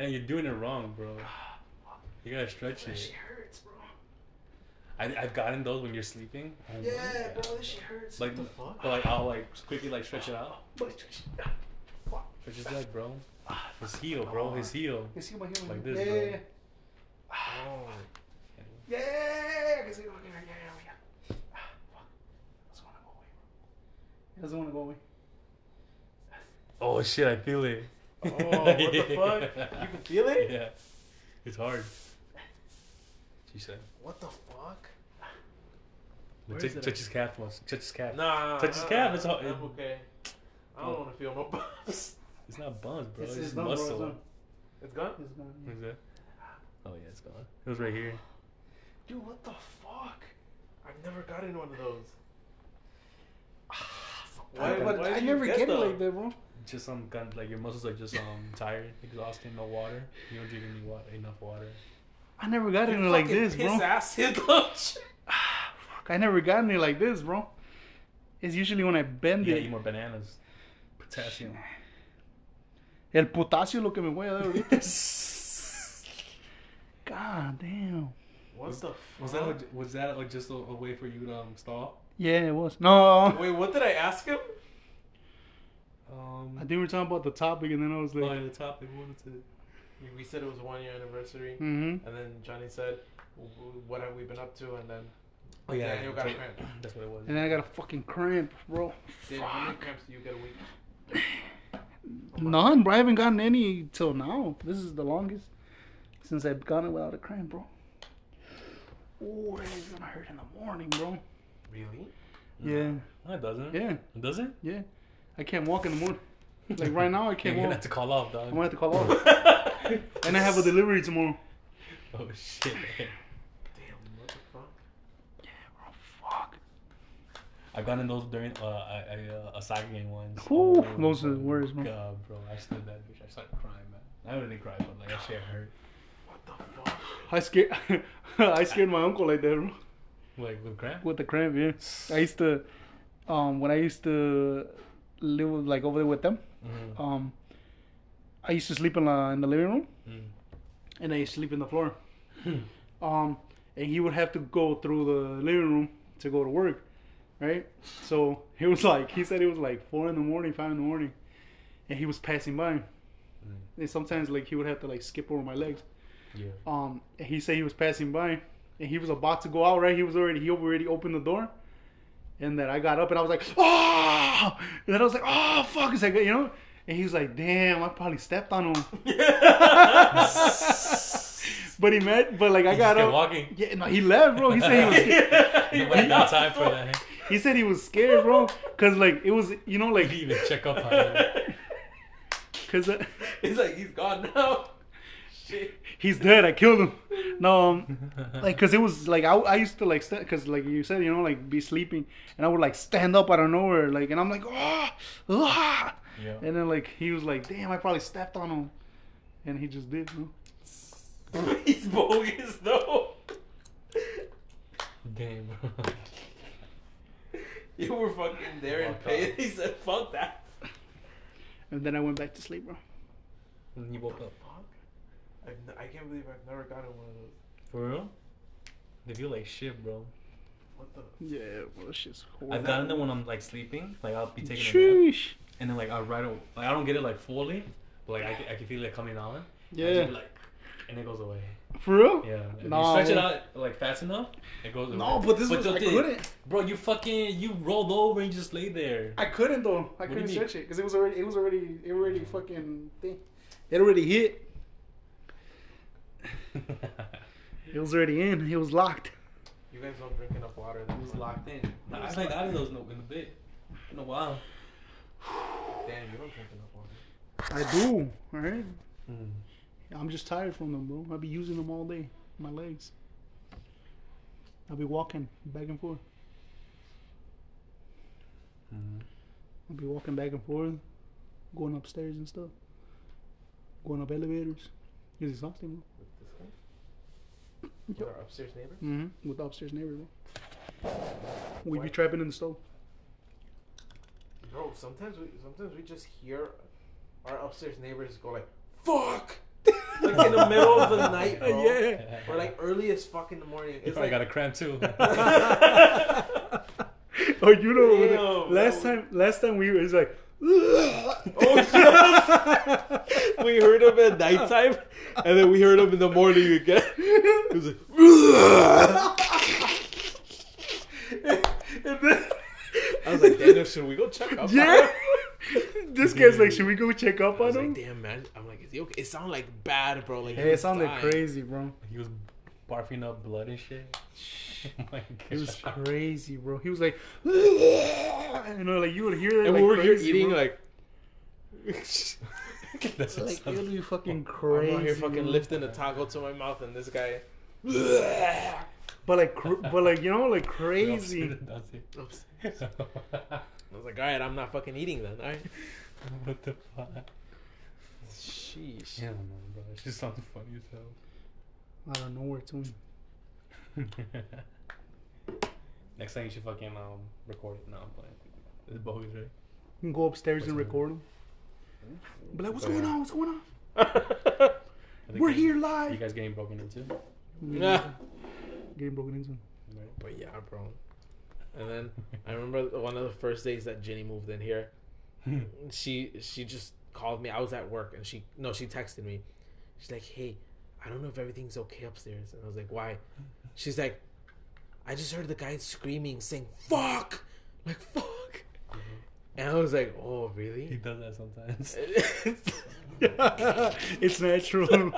And you're doing it wrong, bro. Ah, you gotta stretch That shit it. hurts, bro. I, I've gotten those when you're sleeping. Oh my Yeah, God. bro, this shit hurts. Like, the fuck? but like I'll like quickly like stretch it out. But fuck. Stretch his leg, bro. His heel, bro. His heel. His see my heel? Like this, yeah, bro. yeah, yeah. Oh. Yeah, yeah, yeah, I can see it. Okay, yeah, yeah, yeah. Ah, fuck. Doesn't want to go away, bro. It doesn't want to go away. Oh shit! I feel it. Oh, what the fuck? You can feel it? Yeah, it's hard. She said. What the fuck? Where Touch, is it touch his calf once. Touch his calf. Nah. Touch his nah, calf, it's all- I'm okay. I don't want to feel no bumps. It's not bones, bro. It's- It's, it's done, muscle. done. It's gone. It's gone, yeah. Is it? Oh yeah, it's gone. It was right here. Dude, what the fuck? I've never gotten one of those. I, but why I never get get, it like that, bro. Just some kind like your muscles are just um tired, exhausted, no water. You don't drink any water, enough water. I never got You any like fucking this, piss bro. acid, lunch. Fuck, I never got any like this, bro. It's usually when I bend You gotta it. eat more bananas. Potassium. El potasio es lo que me voy a dar ahorita. God damn. What Was- the Was that a, was that like just a, a way for you to um, stall? Yeah, it was. No, Wait, what did I ask him? Um, I think we were talking about the topic, and then I was oh, like, yeah, the topic wanted to. We said it was one year anniversary, mm-hmm. and then Johnny said, "W- w- "What have we been up to?" And then Oh yeah, Daniel got a that's- cramp. That's what it was. And then I got a fucking cramp, bro. Daniel, how many Fuck. cramps do you get a week? None, bro. I haven't gotten any till now. This is the longest since I've gotten it without a cramp, bro. Oh, it's gonna hurt in the morning, bro. Really? Yeah, No, it doesn't. yeah, It doesn't. yeah. I can't walk in the morning. Like right now, I can't walk. You're can't gonna have to call off, dog. I'm gonna have to call off. and I have a delivery tomorrow. Oh shit. Damn, what the fuck? Fuck. I got in those during uh, I, I, uh, a soccer game once. Ooh, Oh, those are the my worst, man. God, bro, I stood that bitch. I started crying, man. I didn't cry, but like that shit hurt. What the fuck? I scared. I scared my uncle like that, bro. Like with cramp. With the cramp, yeah. I used to, um, when I used to live like over there with them, Mm-hmm. um, I used to sleep in the in the living room, Mm. and I used to sleep in the floor. um, and he would have to go through the living room to go to work, right? So he was like he said it was like four in the morning, five in the morning, and he was passing by. And sometimes like he would have to like skip over my legs. Yeah. Um, and he said he was passing by, and he was about to go out. Right, he was already he already opened the door, and then I got up and I was like, oh! And then I was like, oh fuck! is It's like you know. And he was like, damn, I probably stepped on him. but he met, but like I He got up. walking. Yeah, no, he left, bro. He said he was. He went no time for that. He said he was scared, bro, cause like it was, you know, like, didn't even check up on him. cause uh, He's like, he's gone now. Shit. he's dead. I killed him. No, um, like, cause it was like I, I used to like, st- cause like you said, you know, like be sleeping, and I would like stand up out of nowhere, like, and I'm like, oh, ah! Yeah. and then like he was like, damn, I probably stepped on him, and he just did. You know? he's bogus though. Damn. You were fucking there and Walked paid. He said, "Fuck that." And then I went back to sleep, bro. And you woke up. Fuck. I've n- I can't believe I've never gotten one of those. For real? They feel like shit, bro. What the? Yeah, well, this shit's horrible. I've gotten them when I'm like sleeping. Like I'll be taking a nap, Sheesh. And then like I right away, like I don't get it like fully, but like I, can- I can feel it coming on. I Yeah. just like, and it goes away. For real? Yeah. If Nah, you stretch it out like fast enough, it goes away. No, but this was the I thing- couldn't. Bro, you fucking you rolled over and you just lay there. I couldn't though. I do you couldn't mean? stretch it because it was already it was already it already fucking thing. It already hit. It was already in. It was locked. You guys don't drink enough water. It was locked in. Nah, I haven't gotten those in a, in a bit. In a while. Damn, you don't drink enough water. I do. Right. Mm. I'm just tired from them, bro. I'll be using them all day. My legs. I'll be walking back and forth. Mm. I'll be walking back and forth, going upstairs and stuff. Going up elevators. It's exhausting, bro. With this guy? With our upstairs neighbor? Mm-hmm. With the upstairs neighbor, bro. We Why? be trapping in the stove. Bro, sometimes we sometimes we just hear our upstairs neighbors go like, "Fuck!" like in the middle of the night, bro. yeah. Or like early as fuck in the morning. You It's probably like got a cramp too. Oh, you know, when the- Damn, last bro. time, last time we was like, oh shit. we heard him at nighttime, and then we heard him in the morning again. It was like, And then- I was like, Daniel, should we go check up? on yeah. him? this guy's like, should we go check up I on was him? like, damn man. I'm like, is he okay? It sounded like bad, bro. Like hey, it sounded dying. crazy, bro. he was barfing up blood and shit. oh my It was crazy, bro. He was like, you know, like you would hear that. And like, we were here crazy, eating bro. like. That's like it sounds- would be fucking I'm crazy. out here fucking lifting a taco to my mouth, and this guy. But like, cr- but like you know, like crazy. Oops. I was like, all right, I'm not fucking eating then. All right. what the fuck? Sheesh. Yeah, no, bro. It just sounds funny as Out of nowhere too. hell. Next time you should fucking um record it. No, I'm playing. It's bogus, right? You can go upstairs What's and record him. Be like, what's going yeah. on? What's going on? We're you- here live. You guys getting broken into? Nah. Getting broken into. Right? But yeah, bro. And then I remember one of the first days that Jenny moved in here. She she just called me. I was at work, and she no, she texted me. She's like, "Hey, I don't know if everything's okay upstairs." And I was like, "Why?" She's like, "I just heard the guy screaming, saying fuck, like fuck." Mm-hmm. And I was like, "Oh, really?" he does that sometimes. it's natural.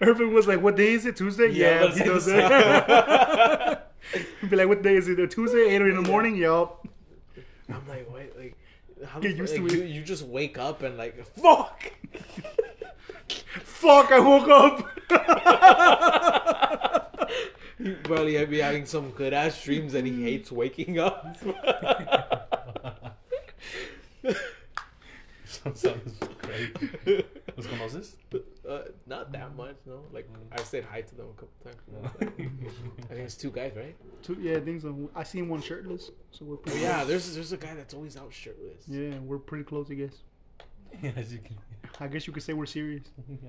Irvin was like, "What day is it? Tuesday? Yeah, Yeah, he does that." Be like, "What day is it? A Tuesday, eight in the morning? Yup." I'm like, "Wait, like." How Get used fuck, to like, it. You, you just wake up and like fuck. Fuck! I woke up. He probably be having some good ass dreams and he hates waking up. sounds crazy. What's going on? Is this? uh, not that much, no. Like Mm. I said hi to them a couple times. I think it's two guys, right? Two, yeah, I think so. I seen one shirtless, so we're But pretty. yeah, close. there's there's a guy that's always out shirtless. Yeah, we're pretty close, I guess. As you can. I guess you could say we're serious.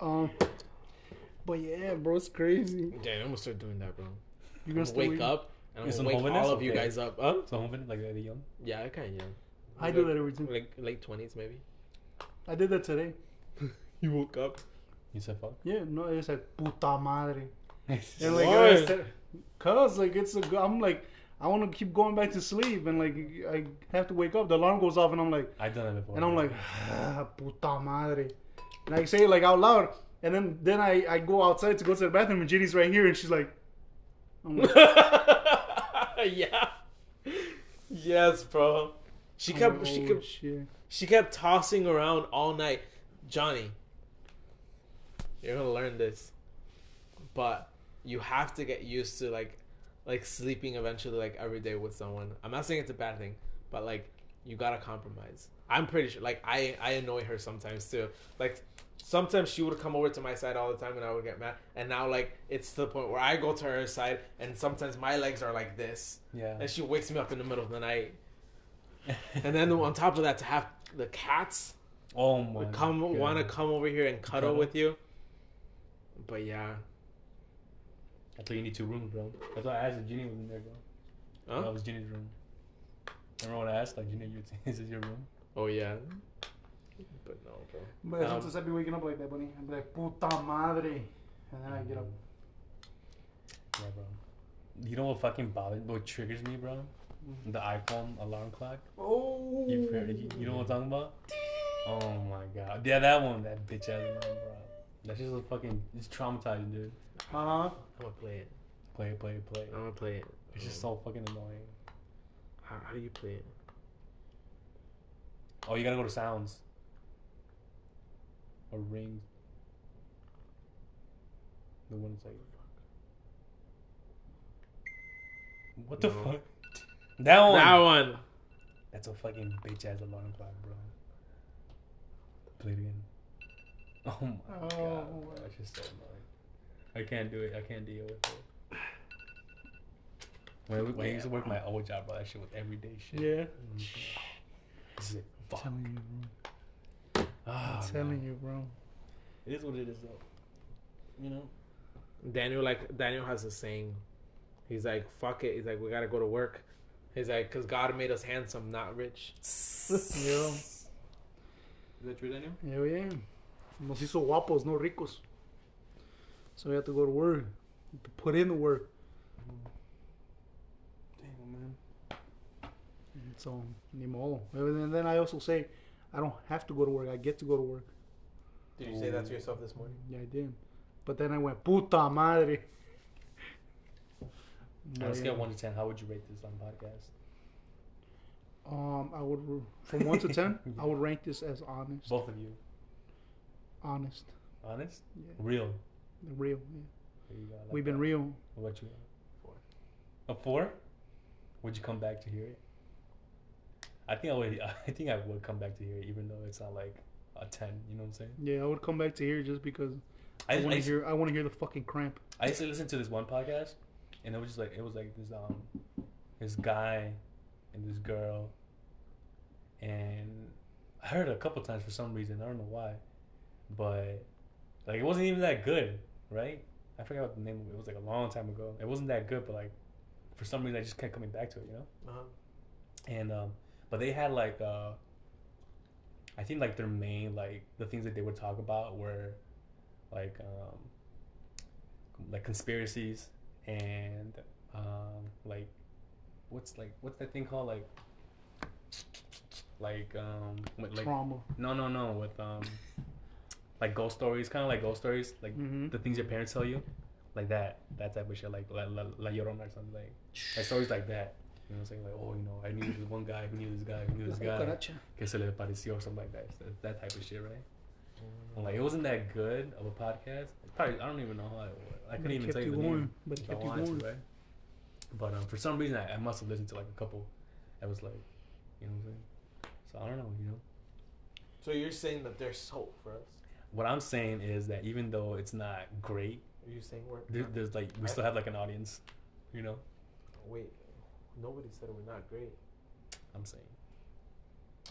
Um, but yeah, bro, it's crazy. Damn, I'm gonna start doing that, bro. You're gonna gonna wake waiting? up and I'm gonna wake holiness? all of you guys up. Huh? So home like that young. Yeah, I kind of young. I do that every time. Like late twenties, maybe. I did that today. You woke up. You said fuck. Yeah, no, it's like puta madre. And like, like, Why? I said, cause like it's a, go- I'm like, I want to keep going back to sleep, and like I have to wake up. The alarm goes off, and I'm like, I've done that before. and I'm like, ah, puta madre. And I say it like out loud, and then then I I go outside to go to the bathroom, and Ginny's right here, and she's like, I'm like yeah. Yes, bro. She kept she oh, kept shit. she kept tossing around all night. Johnny, you're gonna learn this, but you have to get used to like like sleeping eventually like every day with someone. I'm not saying it's a bad thing, but like you gotta compromise. I'm pretty sure like I I annoy her sometimes too. Like sometimes she would come over to my side all the time and I would get mad. And now like it's to the point where I go to her side and sometimes my legs are like this. yeah. And she wakes me up in the middle of the night. And then on top of that to have the cats oh my. come God. want to come over here and cuddle Cuddle. with you. But yeah. I thought you need two rooms, bro. That's why I asked if Ginny was in there, bro. Huh? That was Ginny's room. Remember when I asked, like, Ginny, you- is this your room? Oh yeah. But no, bro. But Um, sometimes I be waking up like that, buddy. I'm like puta madre, and then I get up. Yeah, bro. You know what fucking bothers what triggers me, bro? The iPhone alarm clock. Oh, You, you, you know what I'm talking about? Oh my god. Yeah, that one, that bitch ass one, bro. That's just a fucking, it's traumatizing, dude. Uh huh. I'm gonna play it. Play it, play it, play it. I'm gonna play it. It's just so fucking annoying. How, how do you play it? Oh, you gotta go to sounds. A ring. The one that's like. What the No. fuck? That one. That one. That's a fucking bitch ass alarm clock, bro. Play it again. Oh my Oh. god, bro. That's just so annoying. I can't do it. I can't deal with it. When, when I used to work my old job, bro, that shit was everyday shit. Yeah. This is it. I'm telling you, bro. Ah, I'm telling man. you, bro. It is what it is, though. You know? Daniel like Daniel has a saying. He's like, "Fuck it." He's like, "We gotta go to work." He's like, "Cause God made us handsome, not rich." Yo, Is that true, Daniel? hell yeah. Nos hizo guapos, no ricos. So we have to go to work. To put in the work. Damn, man. So, ni modo. And then I also say, I don't have to go to work. I get to go to work. Did you say that to oh. yourself this morning? Yeah, I did. But then I went, puta madre. On a But, scale yeah. one to ten, how would you rate this on podcast? Um, I would from one to ten. I would rank this as honest. Both of you, Honest, honest, Yeah. real. real. Yeah. Go, like We've been that. real. What you? Four. A four? Would you come back to hear it? I think I would. I think I would come back to hear it, even though it's not like a ten. You know what I'm saying? Yeah, I would come back to here just because I, I, want to hear. I want to hear the fucking cramp. I used to listen to this one podcast, and it was just like it was like this um, this guy, and this girl, and I heard it a couple times for some reason. I don't know why, but like it wasn't even that good, right? I forgot what the name of it. It was like a long time ago. It wasn't that good, but like for some reason I just kept coming back to it, you know. Uh-huh. And um, but they had like uh, I think like their main like the things that they would talk about were like um, like conspiracies and um, like what's like what's that thing called like like um with, like Trauma. no no no with um like ghost stories kind of like ghost stories like Mm-hmm. the things your parents tell you like that that type of shit like la, la, la Llorona or something like like stories like that. You know what I'm saying? Like oh you know I knew this one guy who knew this guy who knew this guy que se le pareció or something like that that, that type of shit right? And, like it wasn't that good of a podcast. Probably I don't even know how it was. I couldn't even tell you the going, name but it I kept you going. to right but um for some reason I, I must have listened to like a couple that was like you know what I'm saying so I don't know you know So you're saying that there's hope for us? what I'm saying is that even though it's not great Are you saying we're there, there's like we still have like an audience you know wait? Nobody said we're not great. I'm saying.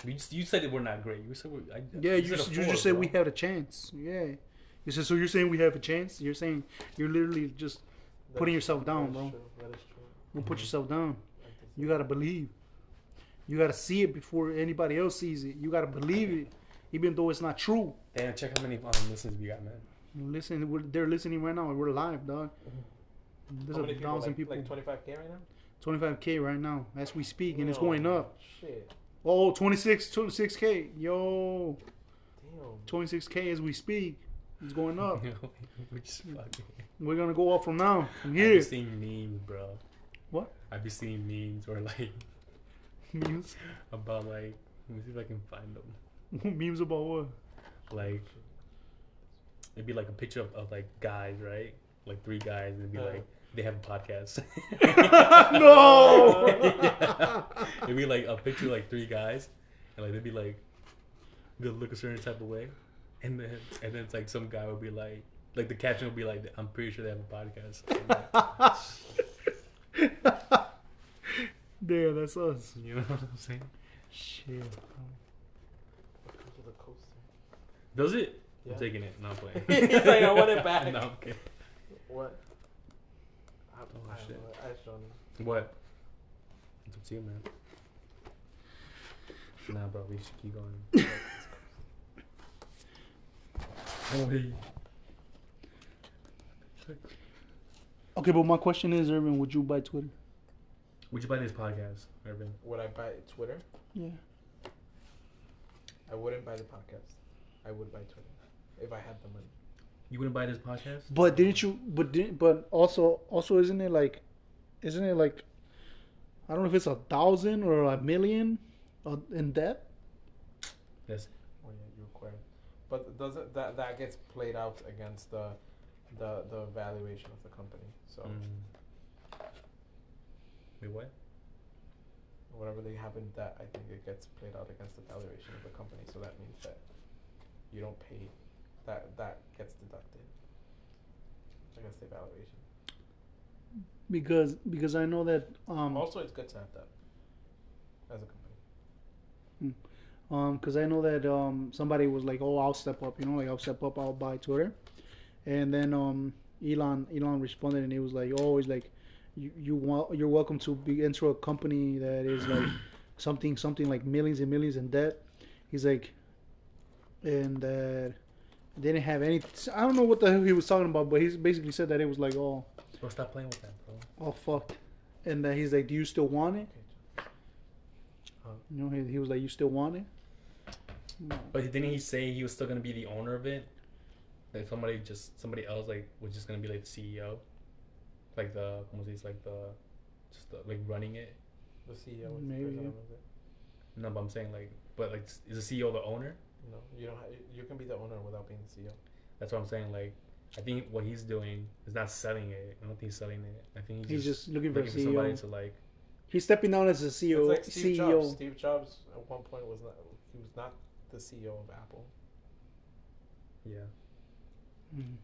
You, just, you said that we're not great. You said we're, I, Yeah, you, said a you four, just said bro. we had a chance. Yeah. You said so. You're saying we have a chance. You're saying you're literally just That Putting is- yourself down, that is bro. True. That is true. Don't put Mhm. yourself down. I can see You gotta believe. You gotta see it before anybody else sees it. You gotta believe it, even though it's not true. Damn, check how many um, listens we got, man. Listen, we're, they're listening right now. We're live, dog. There's How a many people? thousand Like, people. like 25k right now. 25k right now as we speak, and it's going up. Shit. Oh, 26, 26k. Yo, Damn. 26k as we speak. It's going up. we just fucking. We're gonna go up from now, from I here. be seeing memes, bro. What? I'd be seeing memes or like memes, about like. Let me see if I can find them. memes about what? Like it'd be like a picture of, of like guys, right? Like three guys, and it'd be Uh. like they have a podcast. no. Yeah. It'd be like a picture of like three guys, and like they'd be like, they'll look a certain type of way, and then and then it's like some guy would be like, like the caption would be like, I'm pretty sure they have a podcast. Damn, that's us. you know what I'm saying? Shit. What comes with a coaster? Does it? Yeah. I'm taking it. No, I'm playing. He's like, I want it back. no, I'm kidding. What? I, Oh, I don't shit. know. I just don't know. What? It's up to you, man. Nah, bro, we should keep going. Holy. Okay, but my question is, Irvin, would you buy Twitter? Would you buy this podcast, Irvin? Would I buy Twitter? Yeah. I wouldn't buy the podcast. I would buy Twitter if I had the money. You wouldn't buy this podcast? But didn't you? But didn't? but also also isn't it like, isn't it like, I don't know if it's a thousand or a million, uh, in debt? Yes. Oh yeah, you require. But does it that that gets played out against the the the valuation of the company? So Mm. Wait, what? whatever they have in debt, I think it gets played out against the valuation of the company. So that means that you don't pay that that gets deducted against the valuation. Because because I know that um also, it's good to have that as a company. um because I know that um somebody was like, oh, I'll step up, you know, like I'll step up, I'll buy Twitter, and then um Elon Elon responded and he was like, oh, he's like, you you want you're welcome to be enter a company that is like something something like millions and millions in debt. He's like, and that didn't have any. I don't know what the hell he was talking about, but he basically said that it was like, oh, Bro, stop playing with that, bro. oh fuck, and then he's like, do you still want it? Huh? You know, he, he was like, you still want it? No. But didn't he say he was still gonna be the owner of it? Like somebody just somebody else like was just gonna be like the CEO, like the como se dice, like the just the, like running it. The CEO is Maybe. the person that. No, but I'm saying like, but like, is the CEO the owner? No, you don't. Have, you can be the owner without being the CEO. That's what I'm saying. Like, I think what he's doing is not selling it. I don't think he's selling it. I think He's he's, just, just looking for looking for somebody to like. He's stepping down as a CEO. It's like Steve CEO. Jobs. Steve Jobs at one point was not. He was not the CEO of Apple. Yeah. Mhm.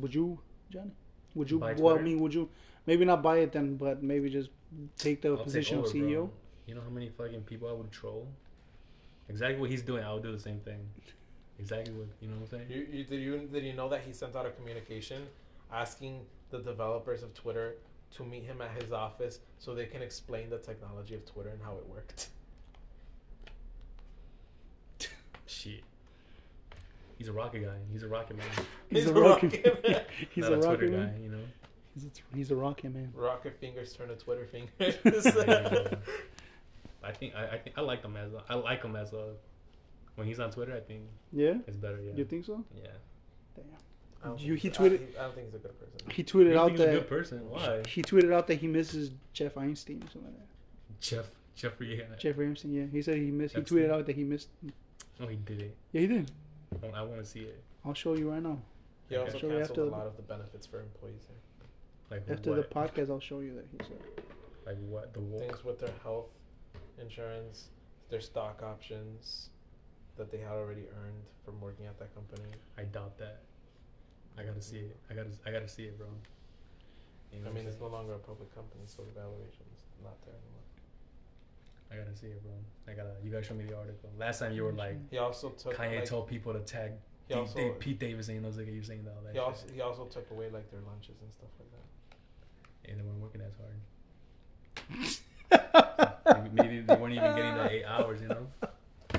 Would you, Johnny? Would you? Buy Well, I mean, would you? Maybe not buy it then, but maybe just take the I'll take position over, of CEO. bro. You know how many fucking people I would troll? Exactly what he's doing, I would do the same thing. Exactly what you know what I'm saying? You, you did you did you know that he sent out a communication asking the developers of Twitter to meet him at his office so they can explain the technology of Twitter and how it worked. Shit. He's a rocket guy. He's a rocket man. He's, He's a a rocket. rocket man. he's Not a a rocket Twitter man. guy, you know. He's a, he's a rocket man. Rocket fingers turn to Twitter fingers. I think I, I think I like him as a, I like him as a when he's on Twitter. I think Yeah, it's better. Yeah. you think so? yeah. I don't You- he he's- I- tweeted- I don't think he's a good person. He tweeted You out think he's a that good person? Why? he tweeted out that he misses Jeff Einstein or something like that. Jeff Jeffrey. Yeah. Jeffrey Einstein, yeah. He said he missed. He tweeted out that he missed. No, he did it. Yeah, he did. I want to see it. I'll show you right now. He also Sure, canceled after- a lot of the benefits for employees here. Like After what? the podcast, I'll show you that he said. Like what? The woke. Things with their health insurance, their stock options that they had already earned from working at that company. I doubt that. I gotta see it. I gotta. I gotta see it, bro. You know I mean, what it's I'm no longer a public company, so the valuation's not there anymore. Saying? I gotta see it, bro. I gotta. You gotta show me the article. Last time you were like, He also took Kanye like, told people to tag he Pete, also Dave- Pete Davidson. Those like you saying all that. he shit. also he also took away like their lunches and stuff like that. and they weren't working as hard. maybe, maybe they weren't even getting the eight hours. You know.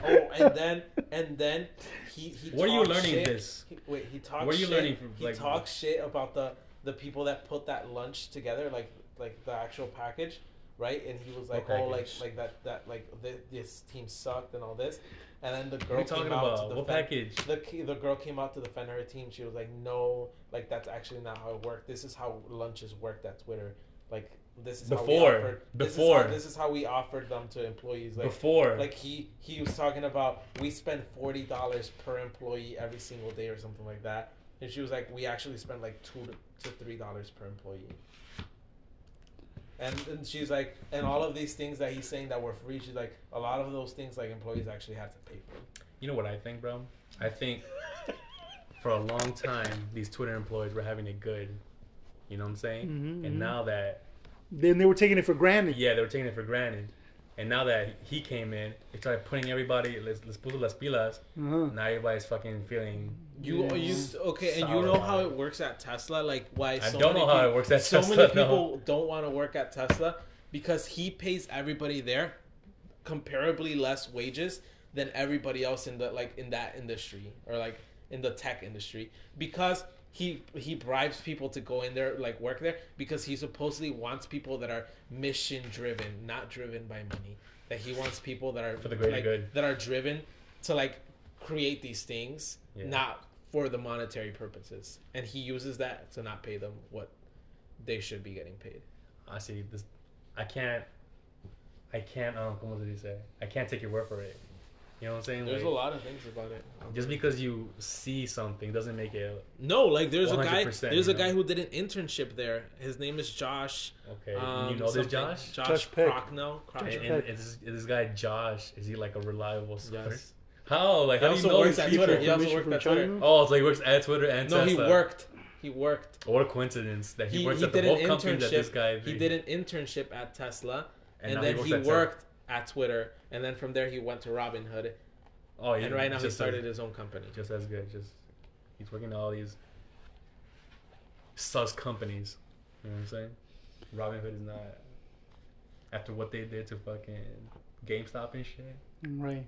Oh, and then and then he he. Where are you learning shit. this? He, wait, he talks. Where are you shit. learning from, He like- talks shit about the the people that put that lunch together, like like the actual package, right? And he was like, What oh, like like that that like th- this team sucked and all this, and then the girl came out to What defend. package? The the girl came out to defend her team. She was like, no, like that's actually not how it worked. This is how lunches worked at Twitter. Like this is how we Before. offered. This Before. is how, this is how we offered them to employees. Like Before. like he he was talking about we spend forty dollars per employee every single day or something like that, and she was like, we actually spend like two to, to three dollars per employee. And, and she's like, and all of these things that he's saying that were free, she's like, a lot of those things like employees actually had to pay for. You know what I think, bro? I think for a long time these Twitter employees were having it good. You know what I'm saying? Mhm, and mhm. now that Then they were taking it for granted. yeah, they were taking it for granted. And now that he came in, they started putting everybody let's let's put las pilas. Uh-huh. Now everybody's fucking feeling. You Yeah. you okay? And you know how it. it works at Tesla? Like why? I so don't many know how peop- it works at so Tesla, many no. people don't want to work at Tesla because he pays everybody there comparably less wages than everybody else in the like in that industry or like in the tech industry because he he bribes people to go in there like work there because he supposedly wants people that are mission driven not driven by money that he wants people that are For the greater like, good. that are driven to like create these things Yeah. not for the monetary purposes and he uses that to not pay them what they should be getting paid I see this. I can't. I can't. Um, what did he say? I can't take your word for it. You know what I'm saying? there's Like, a lot of things about it Just because you see something doesn't make it no like there's a guy there's a you know? guy who did an internship there his name is josh okay. um, you know this, something- Josh? josh, Josh Peck. Prochnow. And, Prochnow. and is, is this guy Josh? Is he like a reliable source? yes How? Like He how do you know works these at people? Twitter. He also Information worked from at Twitter. China? Oh, so he works at Twitter and no he worked he worked What a coincidence that he, he, works he at the did an both companies that this internship guy he did an internship at tesla and, now then works he, worked at twitter and then from there he went to robinhood Oh, yeah, and right now he started as, his own company just as good. Just he's working at all these sus companies. You know what I'm saying? Robinhood is not after what they did to fucking GameStop and shit. Right.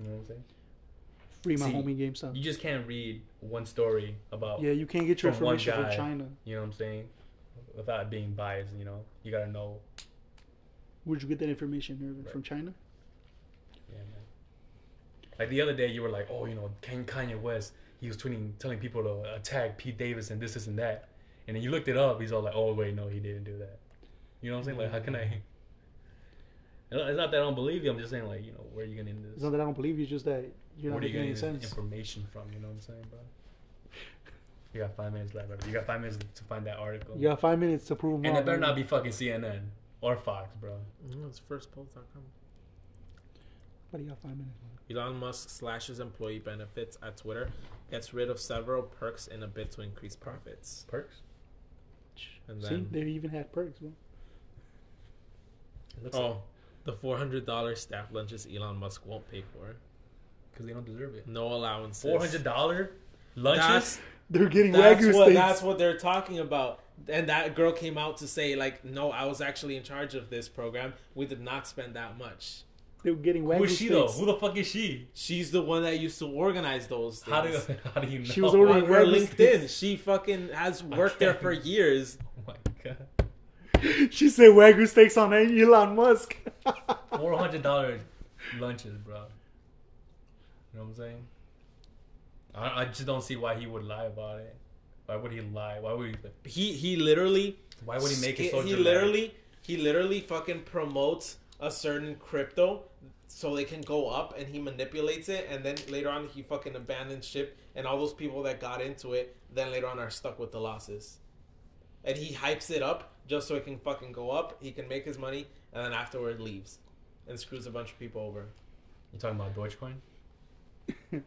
You know what I'm saying? Free my See, homie GameStop. You just can't read one story about Yeah, you can't get your from one information from. China. you know what I'm saying without being biased. You know, you gotta know. Where'd you get that information, Irvin? Right. From China? Yeah, man. Like the other day, you were like, "Oh, you know, Ken- Kanye West, he was tweeting, telling people to attack Pete Davidson, this, this, and that." And then you looked it up. He's all like, "Oh, wait, no, he didn't do that." You know what I'm saying? Like, how can I? Mm-hmm. It's not that I don't believe you. I'm just saying, like, you know, where are you getting this? It's this? not that I don't believe you. It's just that you're not making getting any sense. information from? You know what I'm saying, bro? You got five minutes left. Brother. You got five minutes to find that article. You got five minutes to prove And wrong. it better man. not be fucking CNN or Fox, bro. Mm, it's firstpost.com. But you got five minutes. Elon Musk slashes employee benefits at Twitter, gets rid of several perks in a bid to increase profits. Perks. And See, they even had perks. Man. It looks like oh, the four hundred dollars staff lunches Elon Musk won't pay for. because they don't deserve it. No allowances. Four hundred dollar lunches. That's They're getting that's wagyu what steaks. that's what they're talking about. And that girl came out to say like, no, I was actually in charge of this program. We did not spend that much. They were getting wagyu Who is she though? steaks. Who the fuck is she? She's the one that used to organize those. Things. How do you, how do you know? She was on ordering her wagyu LinkedIn? steaks. She fucking has worked there for years. Oh my god. She said wagyu steaks on Elon Musk. Four hundred dollar lunches, bro. You know what I'm saying? I, I just don't see why he would lie about it. Why would he lie? Why would he? He he literally Why would he make it He- so? He dramatic? literally, he literally fucking promotes a certain crypto so they can go up, and he manipulates it, and then later on he fucking abandons ship, and all those people that got into it, then later on are stuck with the losses, and he hypes it up just so it can fucking go up. He can make his money, and then afterward leaves, and screws a bunch of people over. You talking about Dogecoin?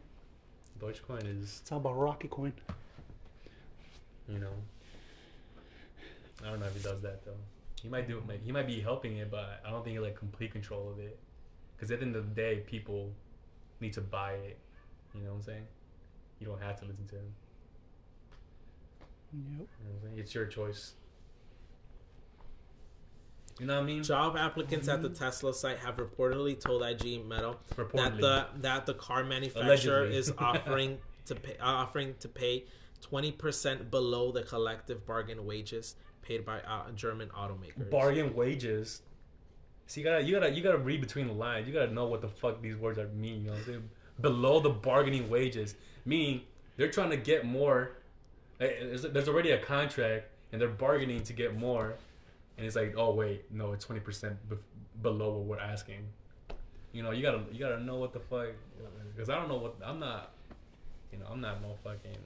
Dogecoin is, It's all about Rocket Coin. you know, I don't know if he does that though. He might do it. He might be helping it, but I don't think he like complete control of it. Because at the end of the day, people need to buy it. You know what I'm saying? You don't have to listen to him. Yep. You know what I'm saying? It's your choice. You know what I mean? Job applicants at the Tesla site have reportedly told IG Metall that the that the car manufacturer Allegedly. is offering to pay offering to pay twenty percent below the collective bargain wages paid by uh, German automakers. bargain wages. See, you gotta, you gotta, you gotta read between the lines. You gotta know what the fuck these words are mean. You know what I'm saying? Below the bargaining wages, meaning they're trying to get more. eh, There's, there's already a contract, and they're bargaining to get more. And it's like, oh wait, no, it's twenty percent below what we're asking. You know, you gotta, you gotta know what the fuck. Because I don't know what I'm not. You know, I'm not no fucking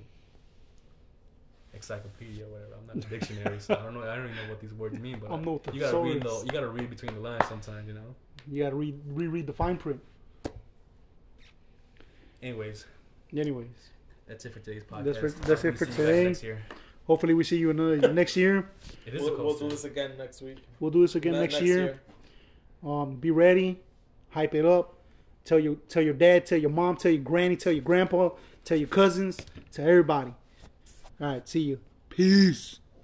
encyclopedia or whatever. I'm not a dictionary, so I don't know. I don't even know what these words mean. But I'm no you gotta read the, you gotta read between the lines sometimes, you know. You gotta read reread the fine print. Anyways, Anyways, that's it for today's podcast. That's for- that's it for see you guys today. Next year. hopefully we see you another next year. It is We'll, a we'll do this again next week. We'll do this again Ne- next, year. Um, be ready, hype it up. Tell your tell your dad, tell your mom, tell your granny, tell your grandpa, tell your cousins, tell everybody. All right, see you. Peace.